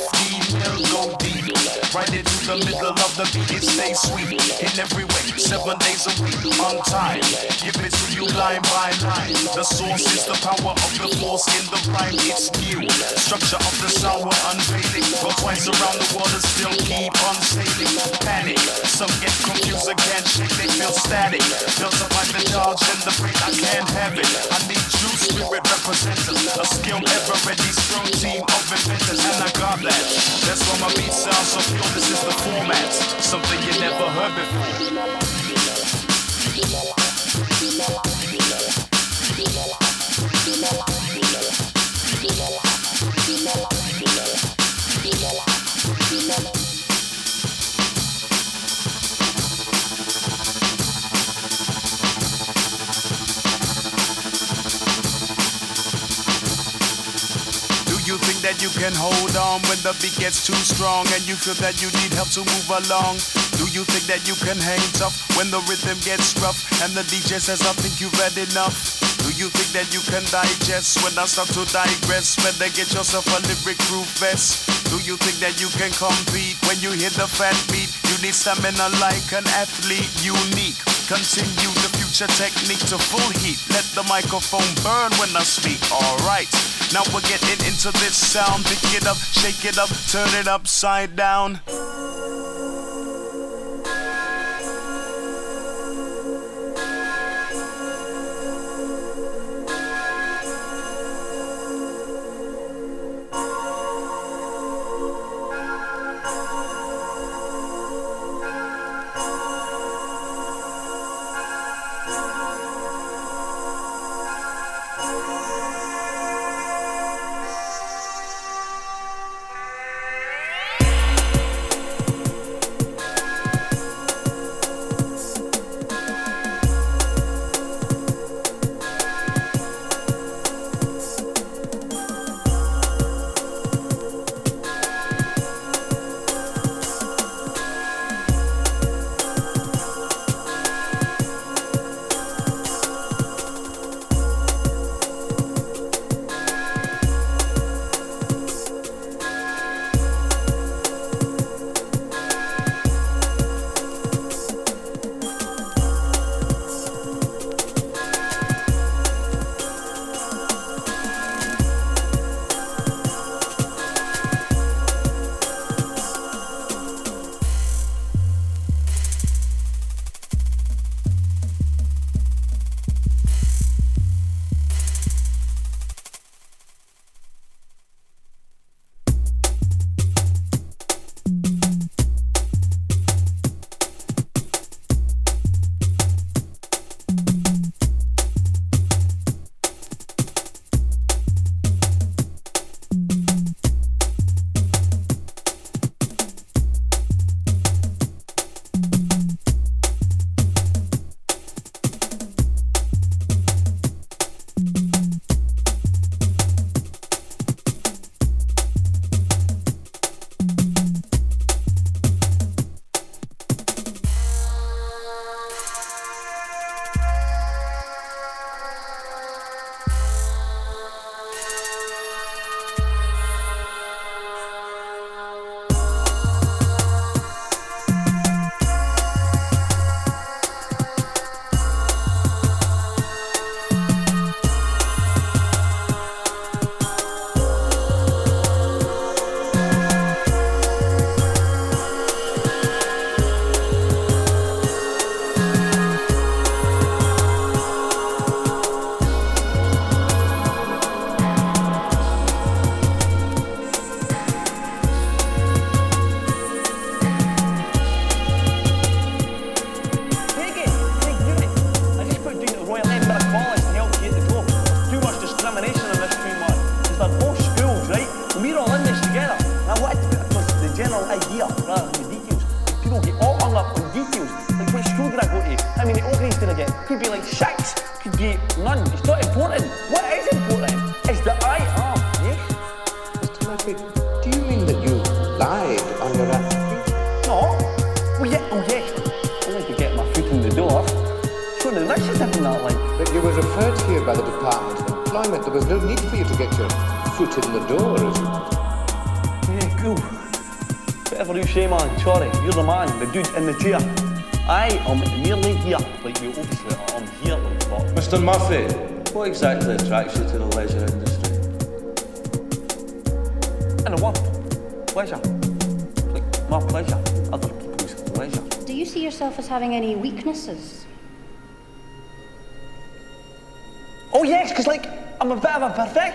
Will go deep. Right into the middle of the beat, it stays sweet. In every way, seven days a week, on time. Give it to you line by line. The source is the power of the force in the rhyme. It's new. Structure of the sound we're unveiling. Go twice around the world and still keep on sailing. Panic. Some get confused again. They feel static. Up by the charge and the break. I can't have it. I need true spirit representatives. A skilled, ever ready, strong team of inventors. And I got that. That's why my beat sounds so pure. This is the format. Something you never heard before. That you can hold on when the beat gets too strong and you feel that you need help to move along? Do you think that you can hang tough when the rhythm gets rough and the DJ says, I think you've had enough? Do you think that you can digest when I start to digress? Better get yourself a lyric proof vest. Do you think that you can compete when you hit the fat beat? You need stamina like an athlete, unique. Continue the future technique to full heat. Let the microphone burn when I speak. Alright, now we're getting into this sound. Pick it up, shake it up, turn it upside down.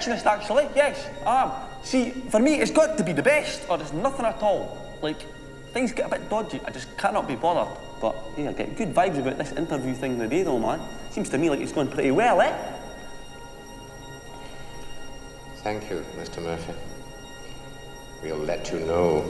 Perfectionist actually. Yes, I am. See, for me, it's got to be the best, or there's nothing at all. Like things get a bit dodgy. I just cannot be bothered. But yeah, I get good vibes about this interview thing today, though, man. Seems to me like it's going pretty well, eh? Thank you, Mr. Murphy. We'll let you know.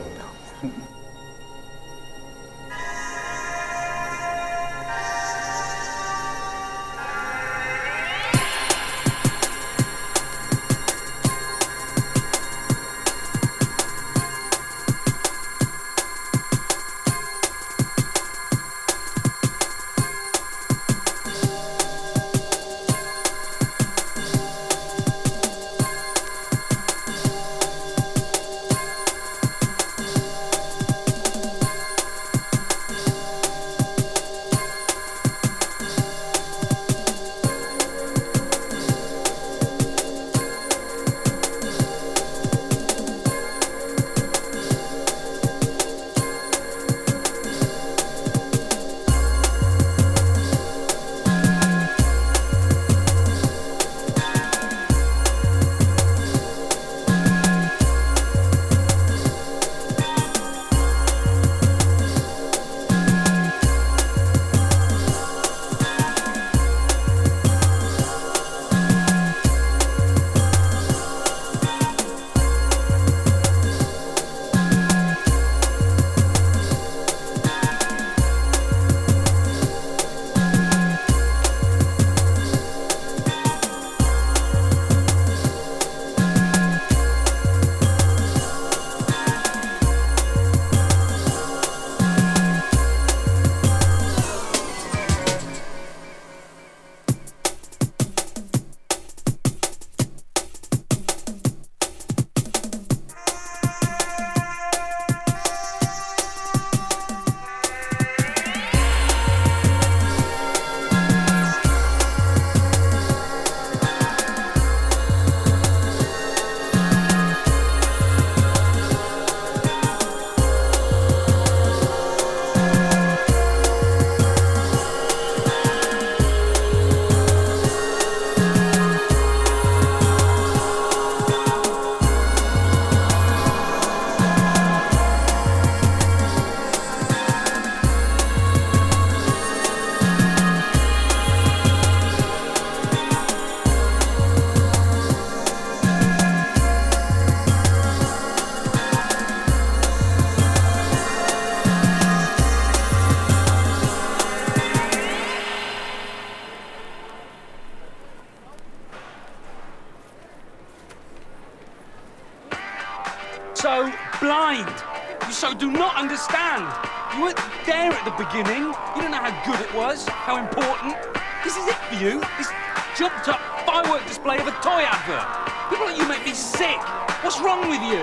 Beginning. You don't know how good it was, how important. This is it for you. This jumped up firework display of a toy advert. People like you make me sick. What's wrong with you?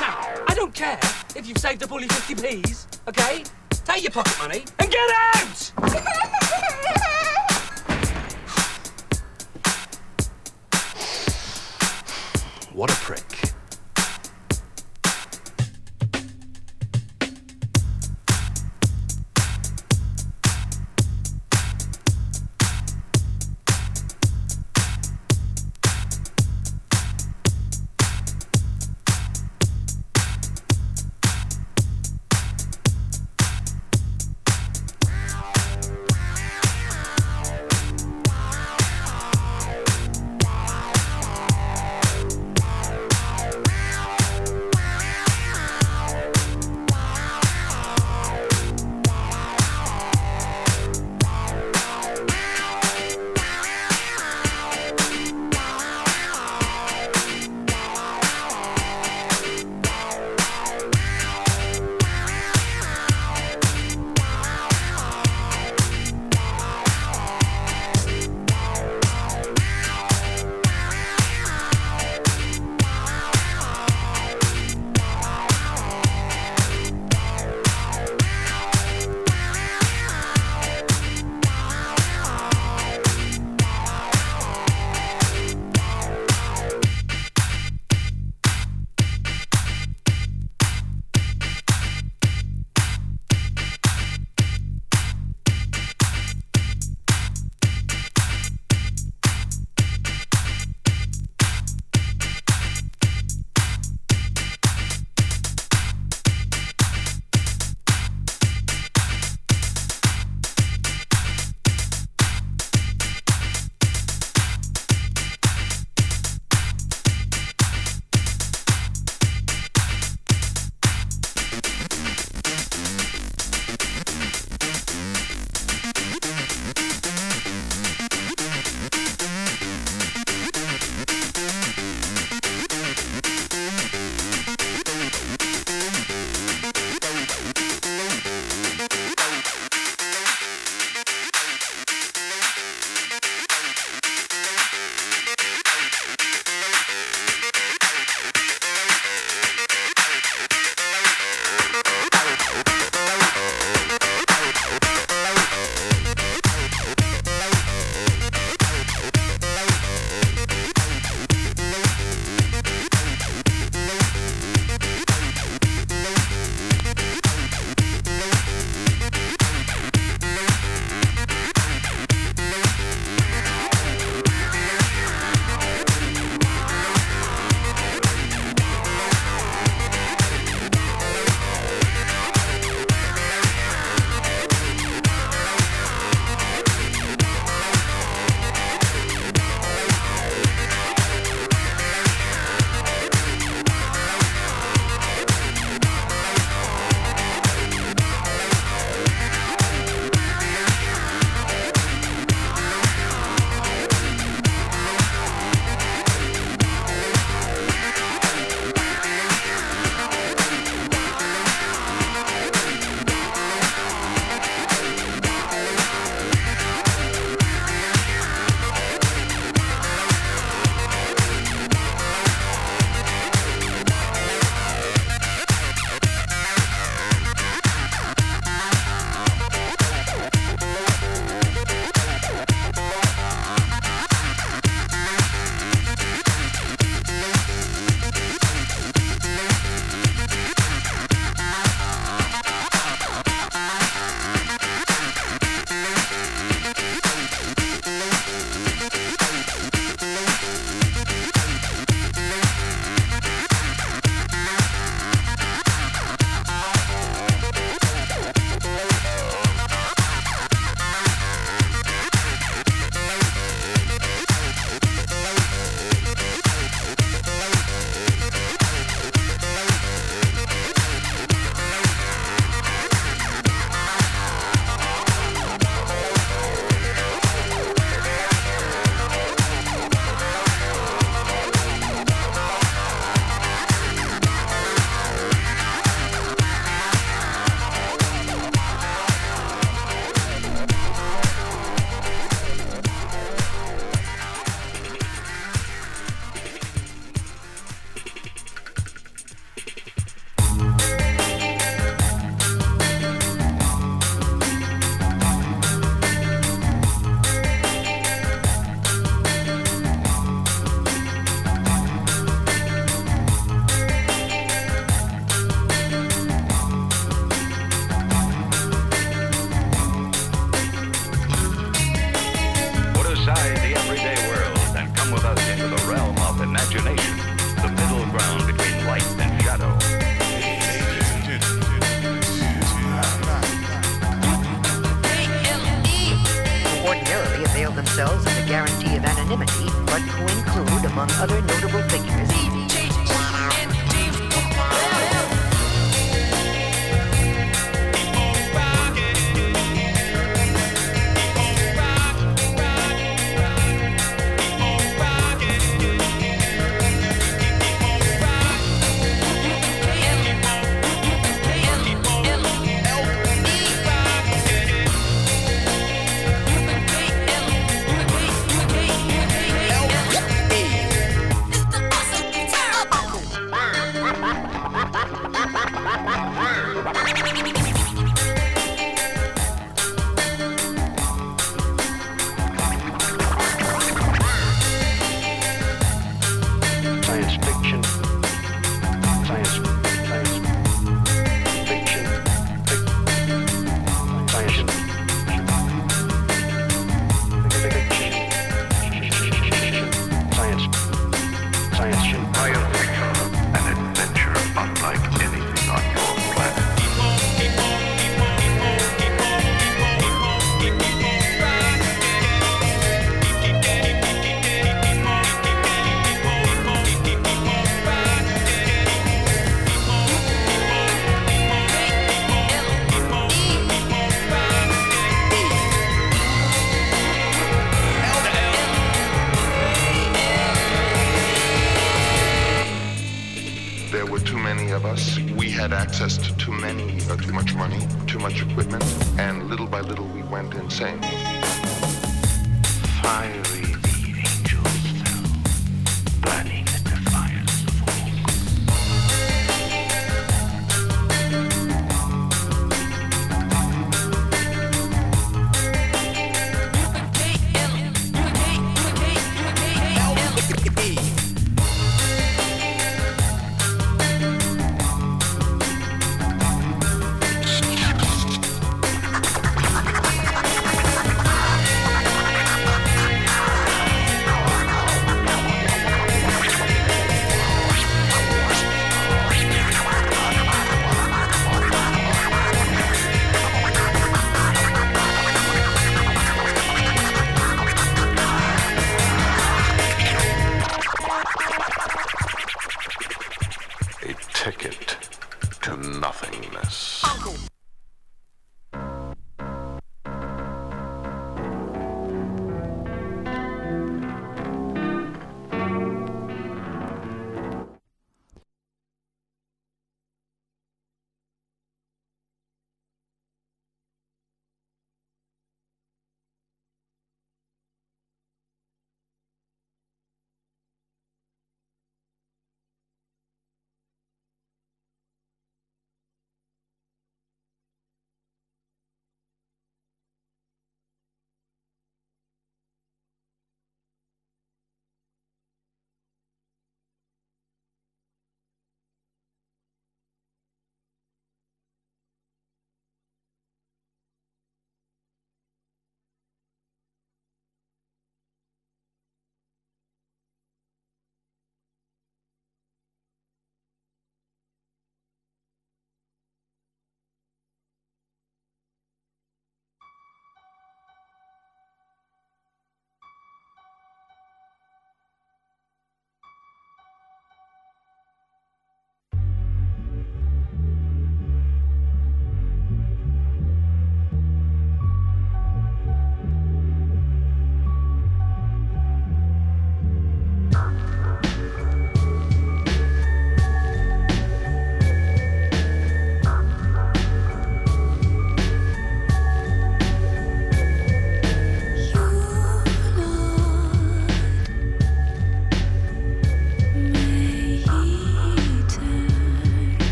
Now, I don't care if you've saved all your 50p's, okay? Take your pocket money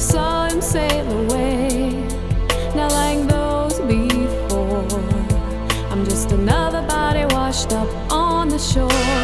saw him sail away. Not like those before. I'm just another body washed up on the shore.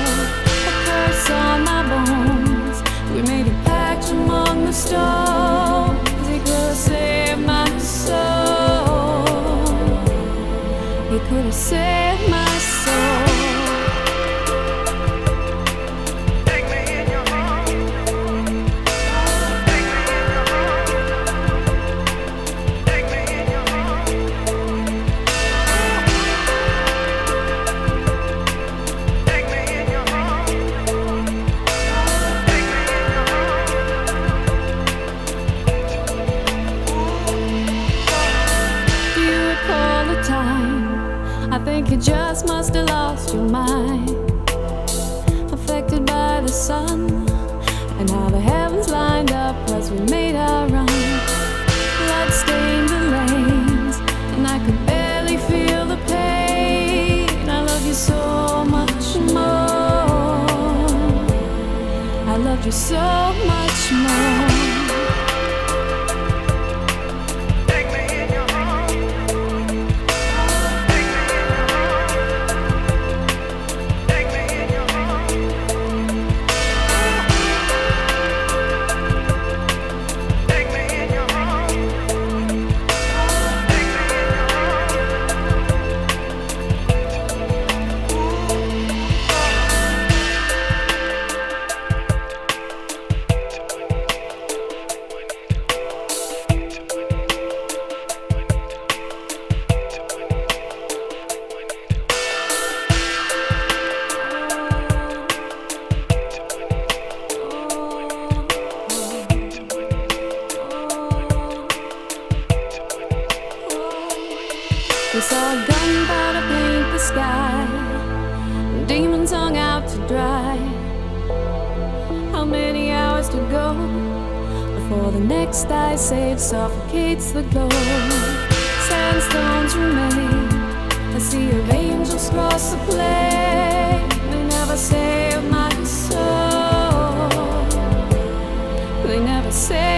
sky. Demons hung out to dry. How many hours to go before the next ice age suffocates the glow? Sandstones remain. I see of angels cross the plain. They never save my soul. They never save.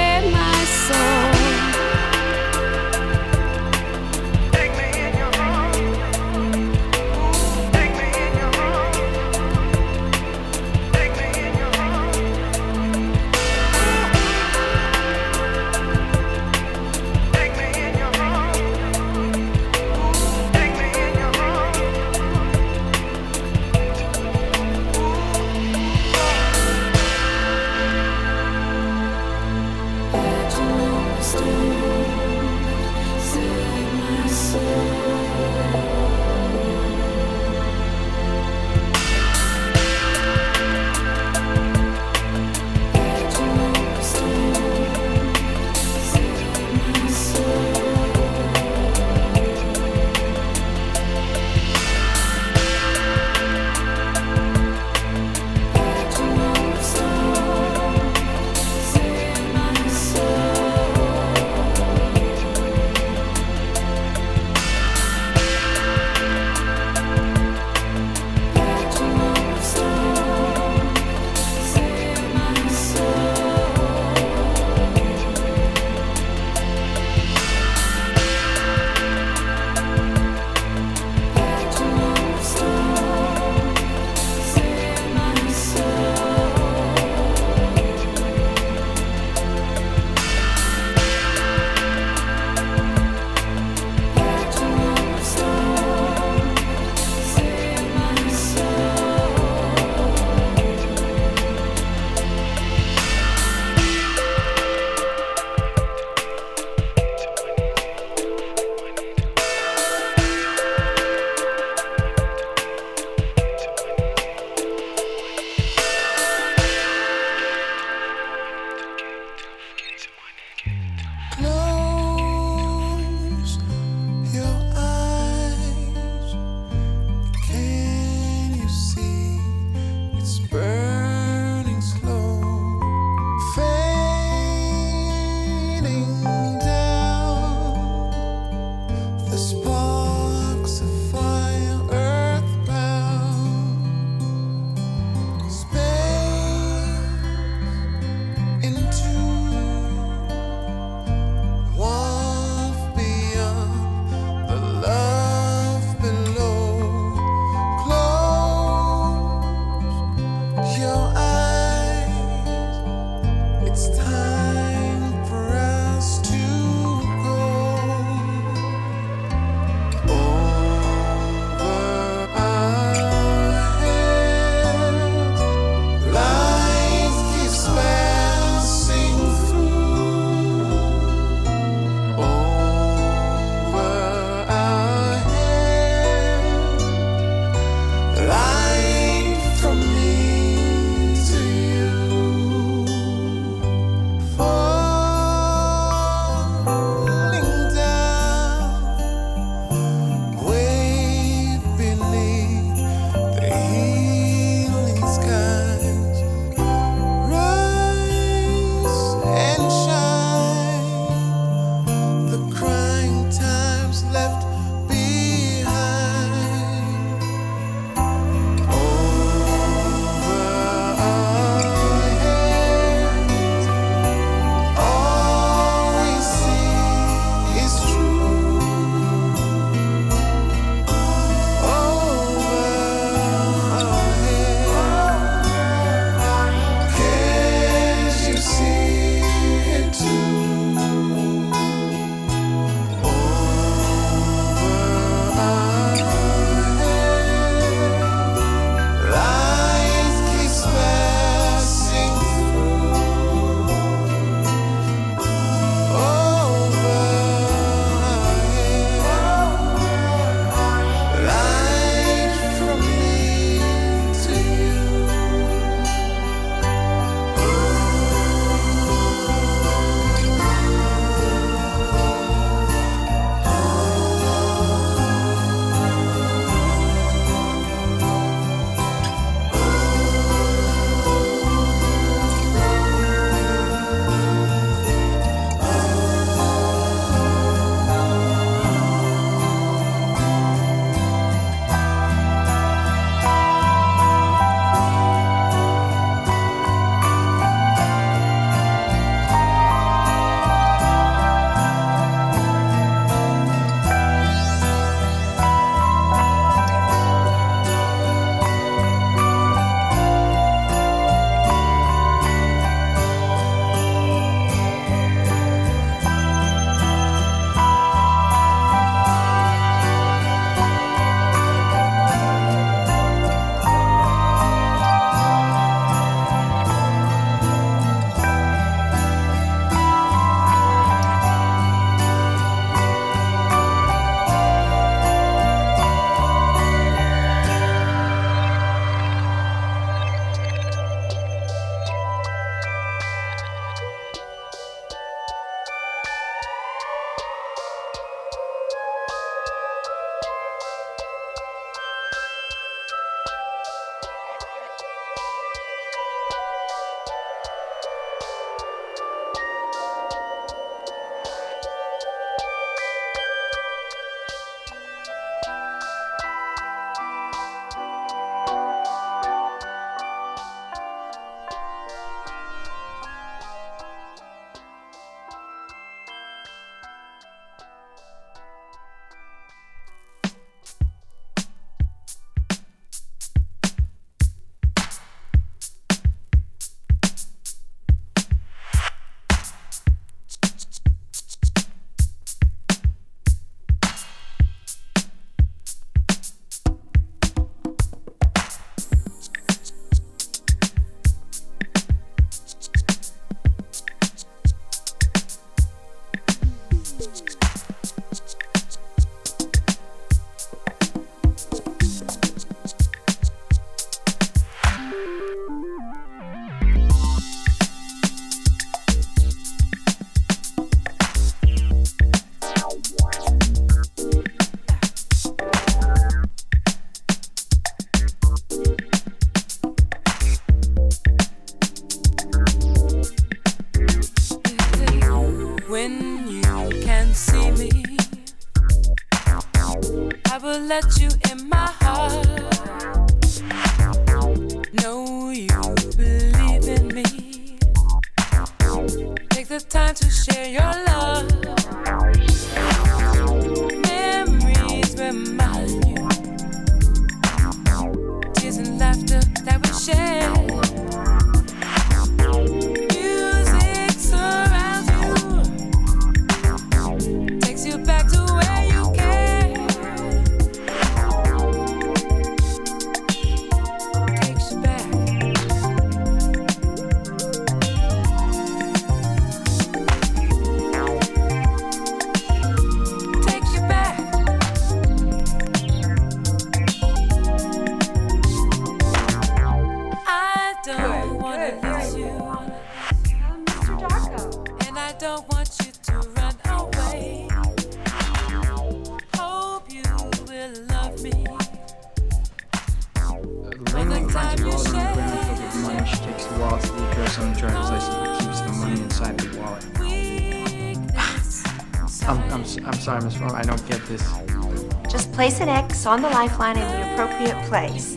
Appropriate place.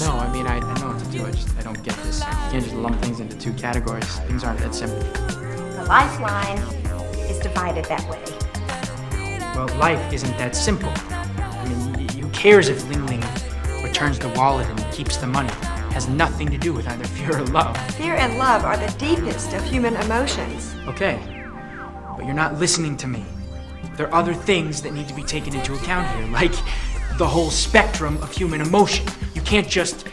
No, I mean, I, I know what to do. I just I don't get this. You can't just lump things into two categories. Things aren't that simple. The lifeline is divided that way. Well, life isn't that simple. I mean, who cares if Ling Ling returns the wallet and keeps the money? It has nothing to do with either fear or love. Fear and love are the deepest of human emotions. Okay, but you're not listening to me. There are other things that need to be taken into account here, like the whole spectrum of human emotion. You can't just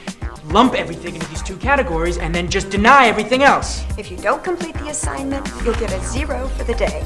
lump everything into these two categories and then just deny everything else. If you don't complete the assignment, you'll get a zero for the day.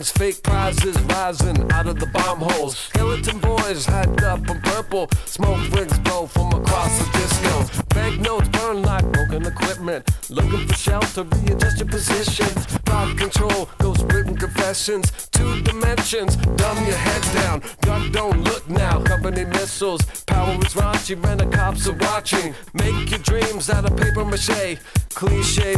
Assembly. Fake prizes rising out of the bomb holes. Skeleton boys hyped up in purple. Smoke rings blow from across the disco. Banknotes burn like broken equipment. Looking for shelter, readjust your position. Thought control, ghost written confessions. Two dimensions, dumb your head down. Duck, don't look now. Company missiles, power is raunchy, when the cops are watching. Make your dreams out of paper mache. Cliche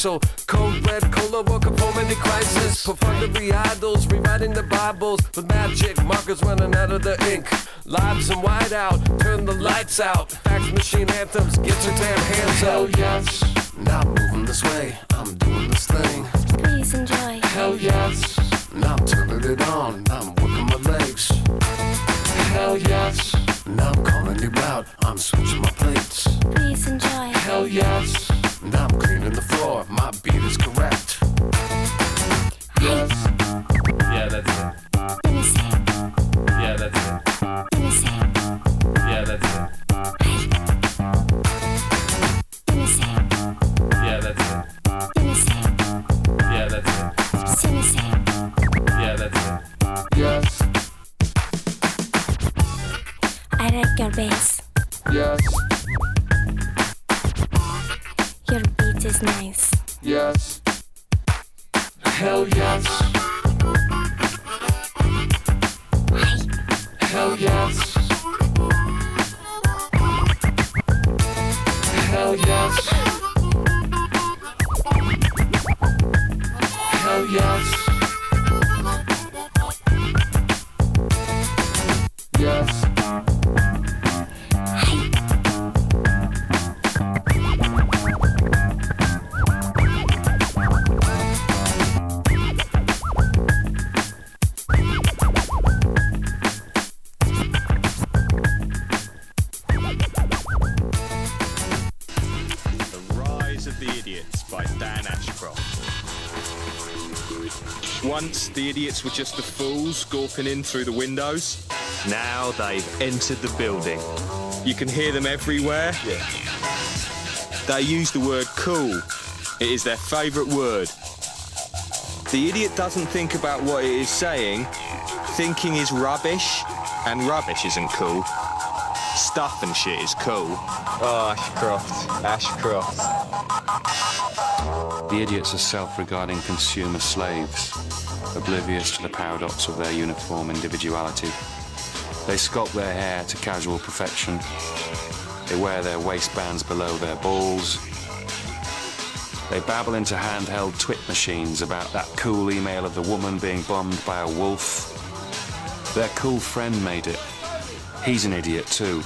superficial, cold red cola or conformity crisis, perfunctory idols rewriting the Bibles with magic. Markers running out of the ink, lives and white out, turn the lights out, fax machine anthems, get your damn hands out. yes, now I'm moving this way, the idiots were just the fools gawping in through the windows. Now they've entered the building. You can hear them everywhere. Yeah. They use the word cool. It is their favourite word. The idiot doesn't think about what it is saying. Thinking is rubbish, and rubbish isn't cool. Stuff and shit is cool. Oh, Ashcroft. Ashcroft. The idiots are self regarding consumer slaves, oblivious to the paradox of their uniform individuality. They sculpt their hair to casual perfection. They wear their waistbands below their balls. They babble into handheld twit machines about that cool email of the woman being bombed by a wolf. Their cool friend made it. He's an idiot too.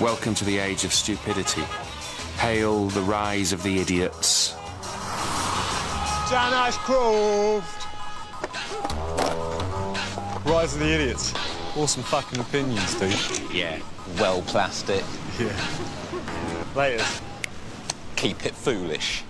Welcome to the age of stupidity. Hail the rise of the idiots. Dan Ashcroft! Rise of the Idiots. Awesome fucking opinions, dude. Yeah, well plastic. Yeah. Later. Keep it foolish.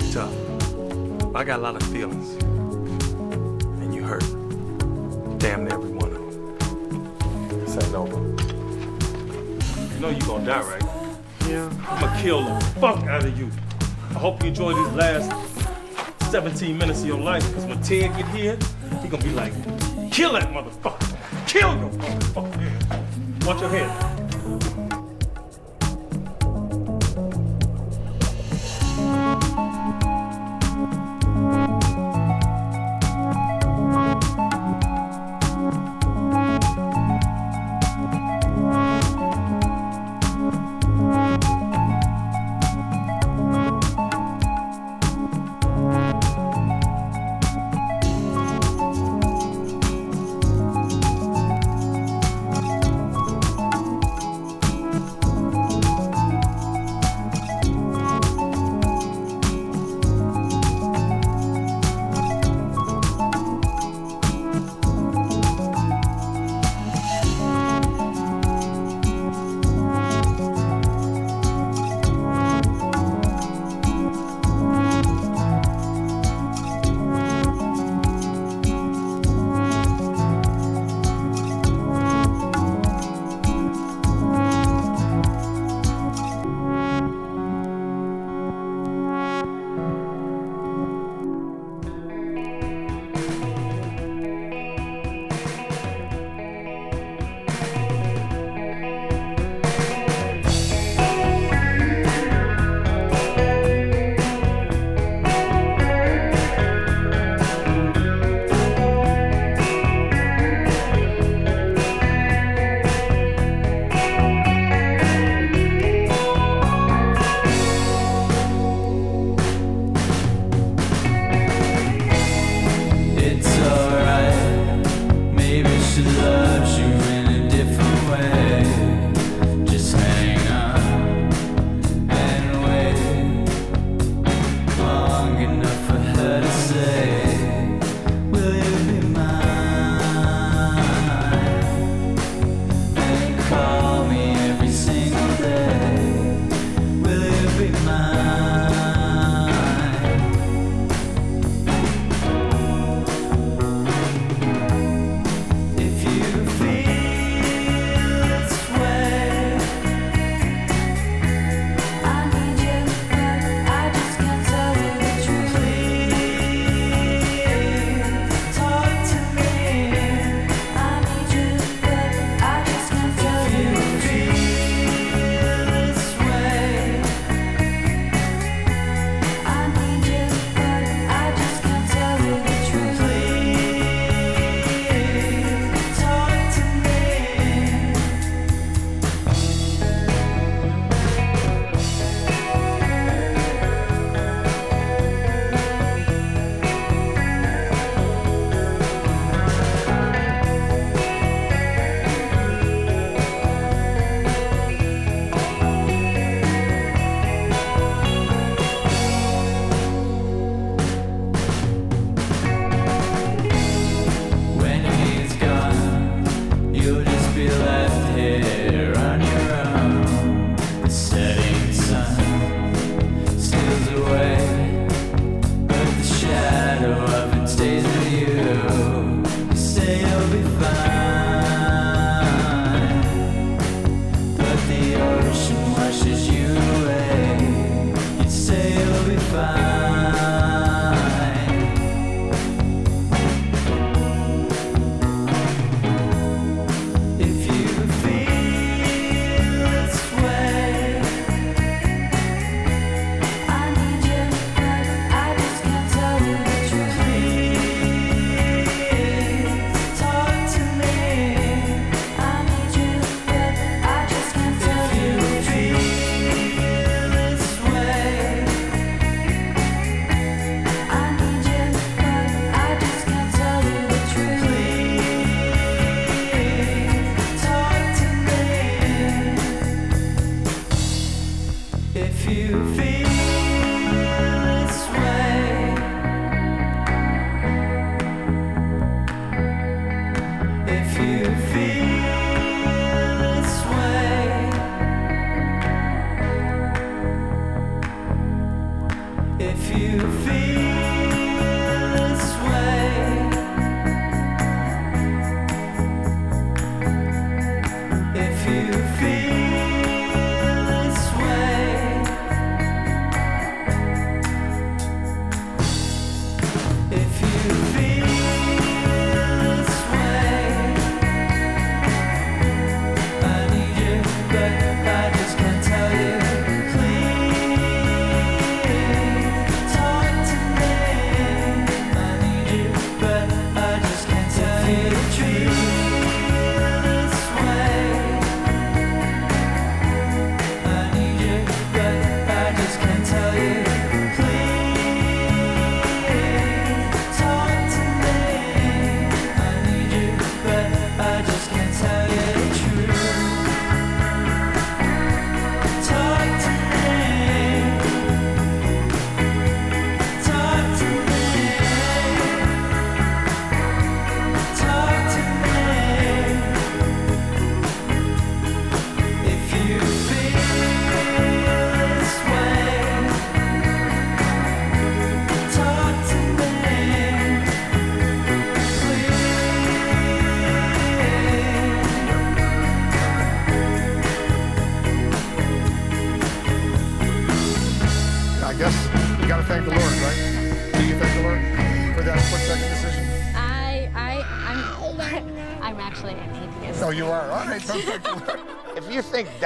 act tough. But I got a lot of feelings. And you hurt. Damn near every one of them. This ain't over. You know you gonna die, right? Yeah. I'ma kill the fuck out of you. I hope you enjoy these last 17 minutes of your life, because when Ted get here, he gonna be like, kill that motherfucker! Kill your motherfucker! Watch your head.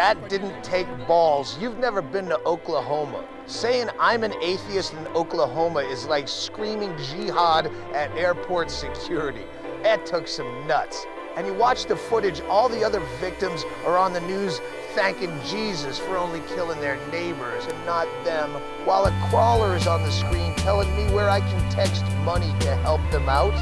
That didn't take balls, you've never been to Oklahoma. Saying I'm an atheist in Oklahoma is like screaming jihad at airport security. That took some nuts. And you watch the footage, all the other victims are on the news thanking Jesus for only killing their neighbors and not them, while a crawler is on the screen telling me where I can text money to help them out.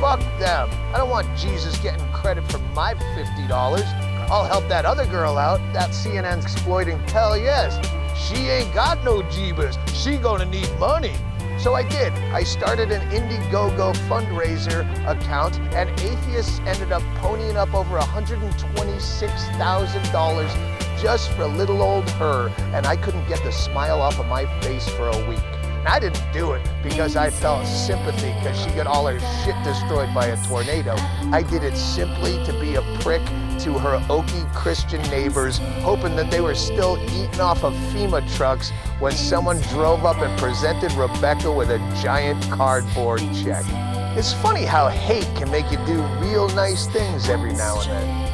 Fuck them. I don't want Jesus getting credit for my $50. I'll help that other girl out, that CNN's exploiting hell yes. She ain't got no jeebus. She gonna need money. So I did. I started an Indiegogo fundraiser account, and atheists ended up ponying up over $126,000 just for little old her, and I couldn't get the smile off of my face for a week. And I didn't do it because I felt sympathy because she got all her shit destroyed by a tornado. I did it simply to be a prick to her Okie Christian neighbors, hoping that they were still eating off of FEMA trucks when someone drove up and presented Rebecca with a giant cardboard check. It's funny how hate can make you do real nice things every now and then.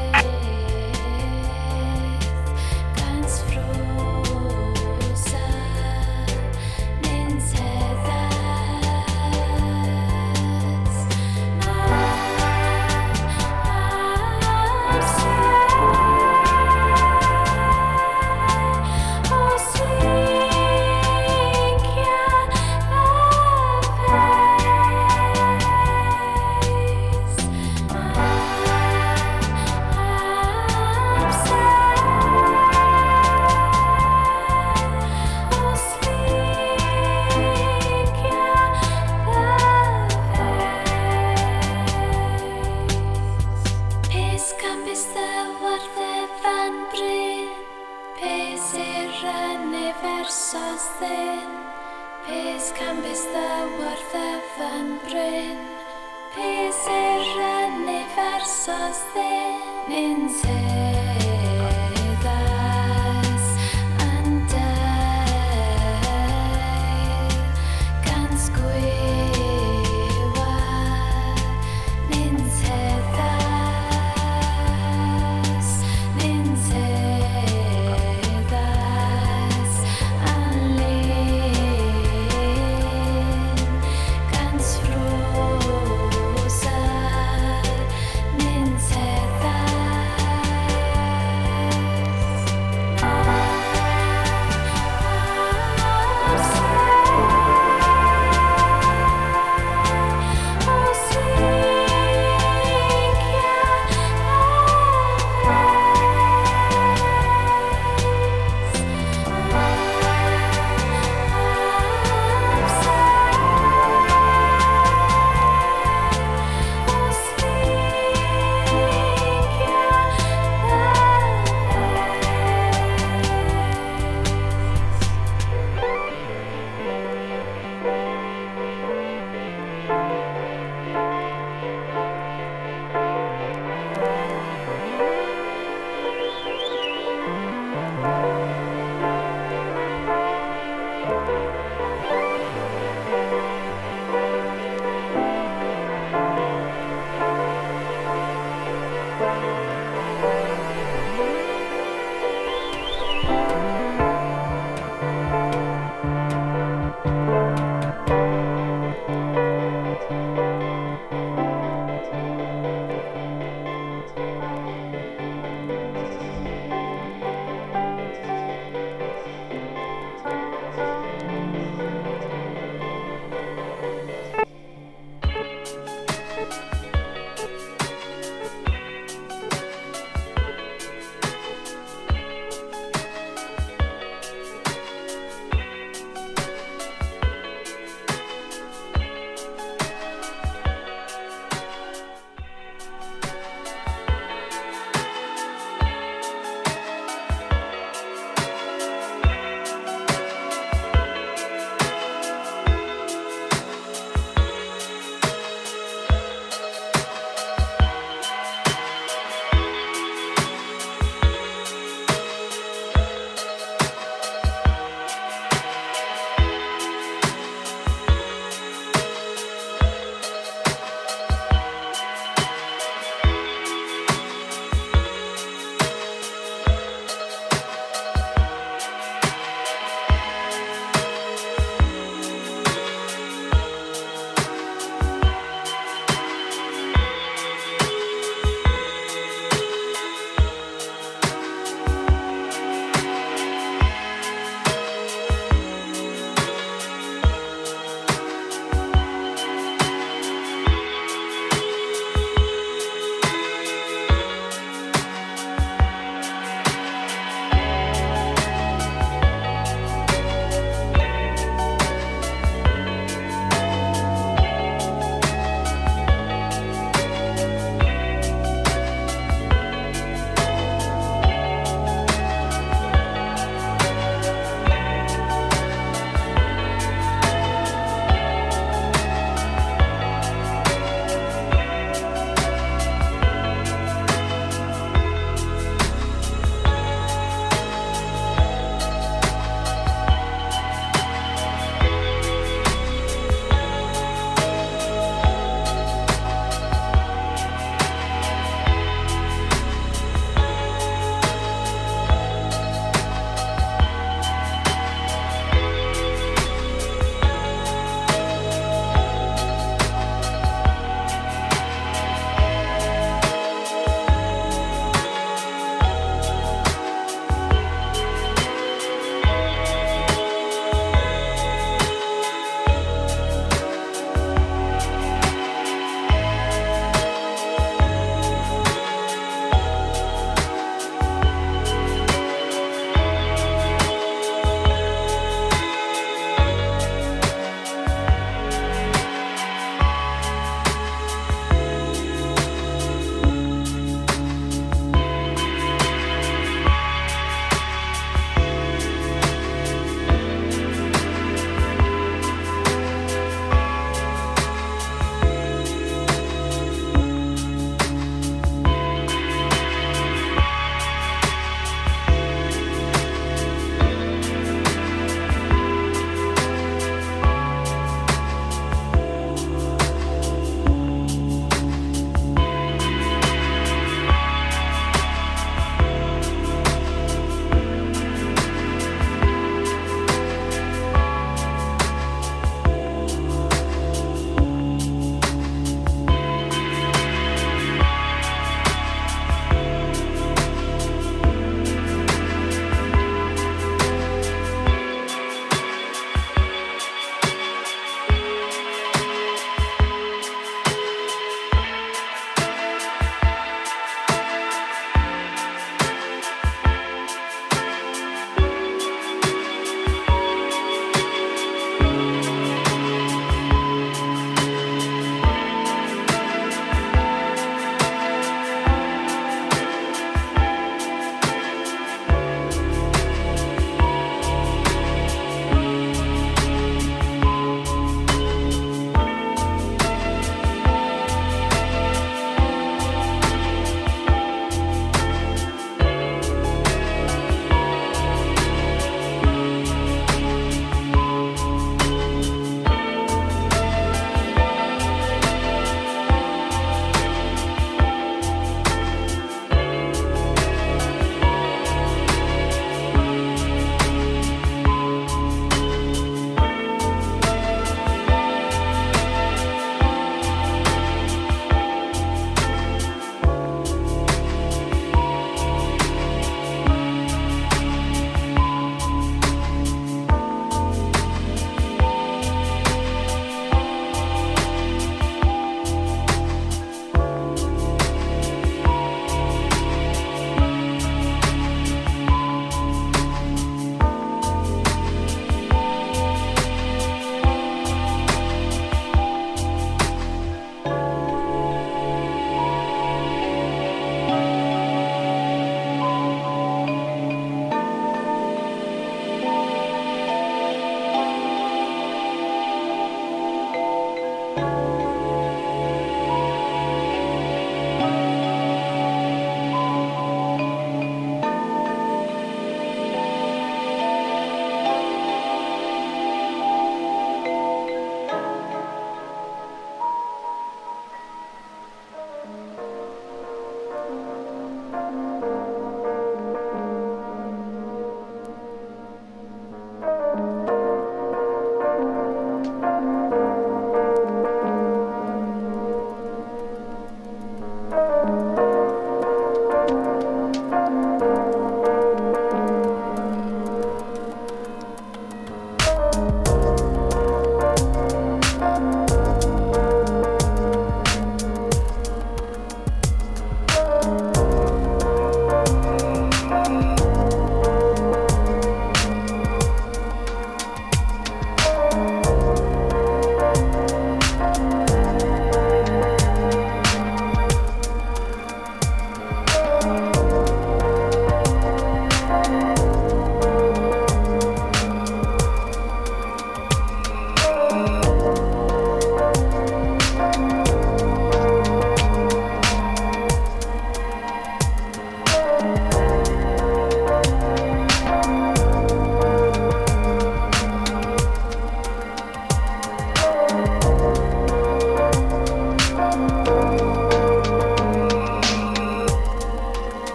as ddyn Pys cambys ddawarth efan bryn. Pys i'r anifersos ddyn Mynd hyn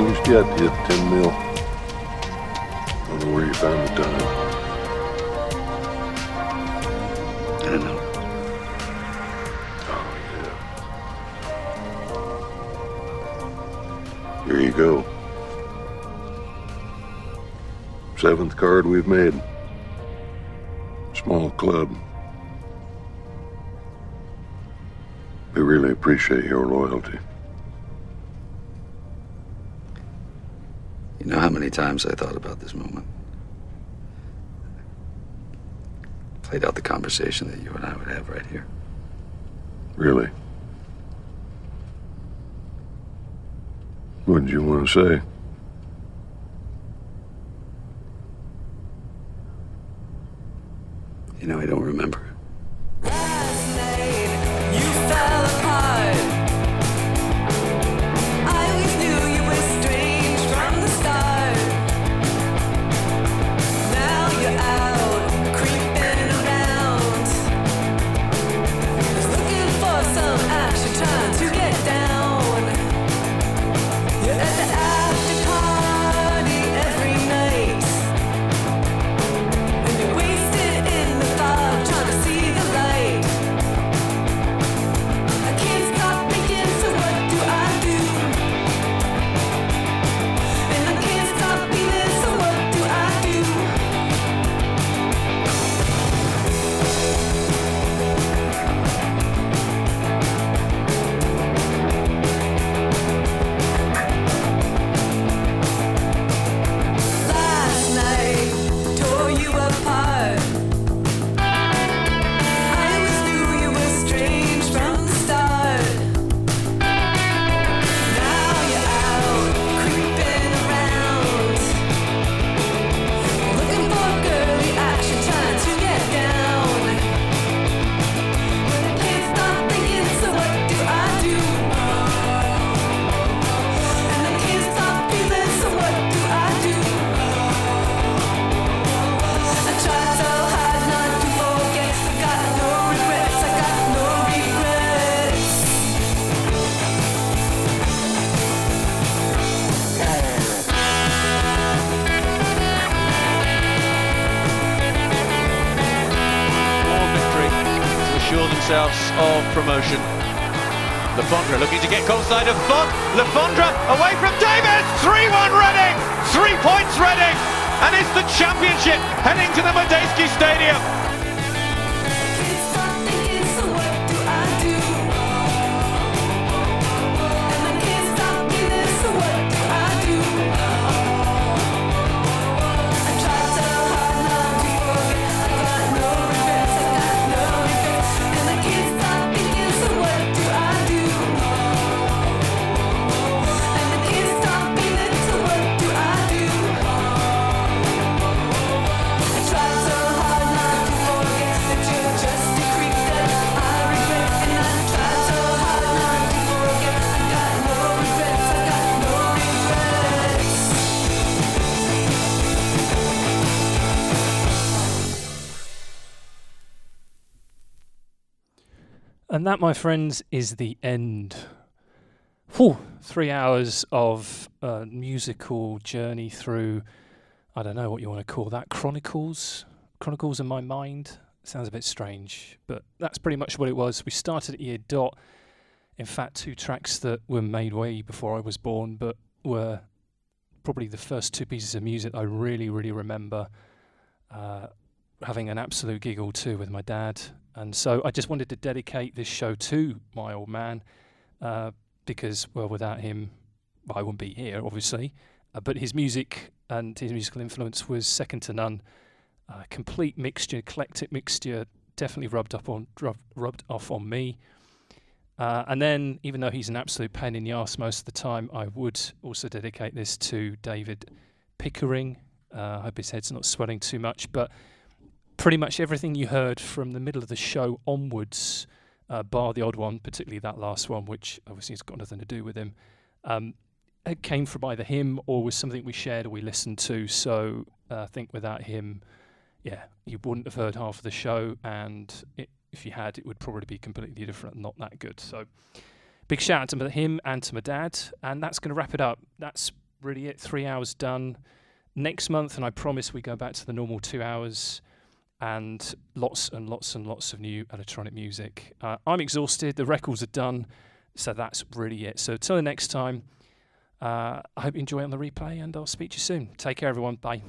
The yet to hit 10 mil. I Don't know where you found the time. I know. Oh, Here you go. Seventh card we've made. Small club. We really appreciate your loyalty. Many times I thought about this moment? Played out the conversation that you and I would have right here. Really. What did you want to say? My friends, is the end. Whew, three hours of uh, musical journey through, I don't know what you want to call that, chronicles? Chronicles in my mind? Sounds a bit strange, but that's pretty much what it was. We started at year dot. In fact, two tracks that were made way before I was born, but were probably the first two pieces of music I really, really remember uh, having an absolute giggle too with my dad. And so I just wanted to dedicate this show to my old man uh, because, well, without him, I wouldn't be here, obviously. Uh, but his music and his musical influence was second to none. Uh, complete mixture, eclectic mixture, definitely rubbed up on rub, rubbed off on me. Uh, and then, even though he's an absolute pain in the ass most of the time, I would also dedicate this to David Pickering. Uh, I hope his head's not swelling too much, but pretty much everything you heard from the middle of the show onwards, uh, bar the odd one, particularly that last one, which obviously has got nothing to do with him, um, it came from either him or was something we shared or we listened to. So uh, I think without him, yeah, you wouldn't have heard half of the show, and it, if you had, it would probably be completely different, not that good. So big shout out to him and to my dad, and that's going to wrap it up. That's really it. Three hours done. Next month, and I promise we go back to the normal two hours and lots and lots and lots of new electronic music. Uh, I'm exhausted. The records are done, so that's really it. So till the next time, uh, I hope you enjoy it on the replay, and I'll speak to you soon. Take care, everyone. Bye.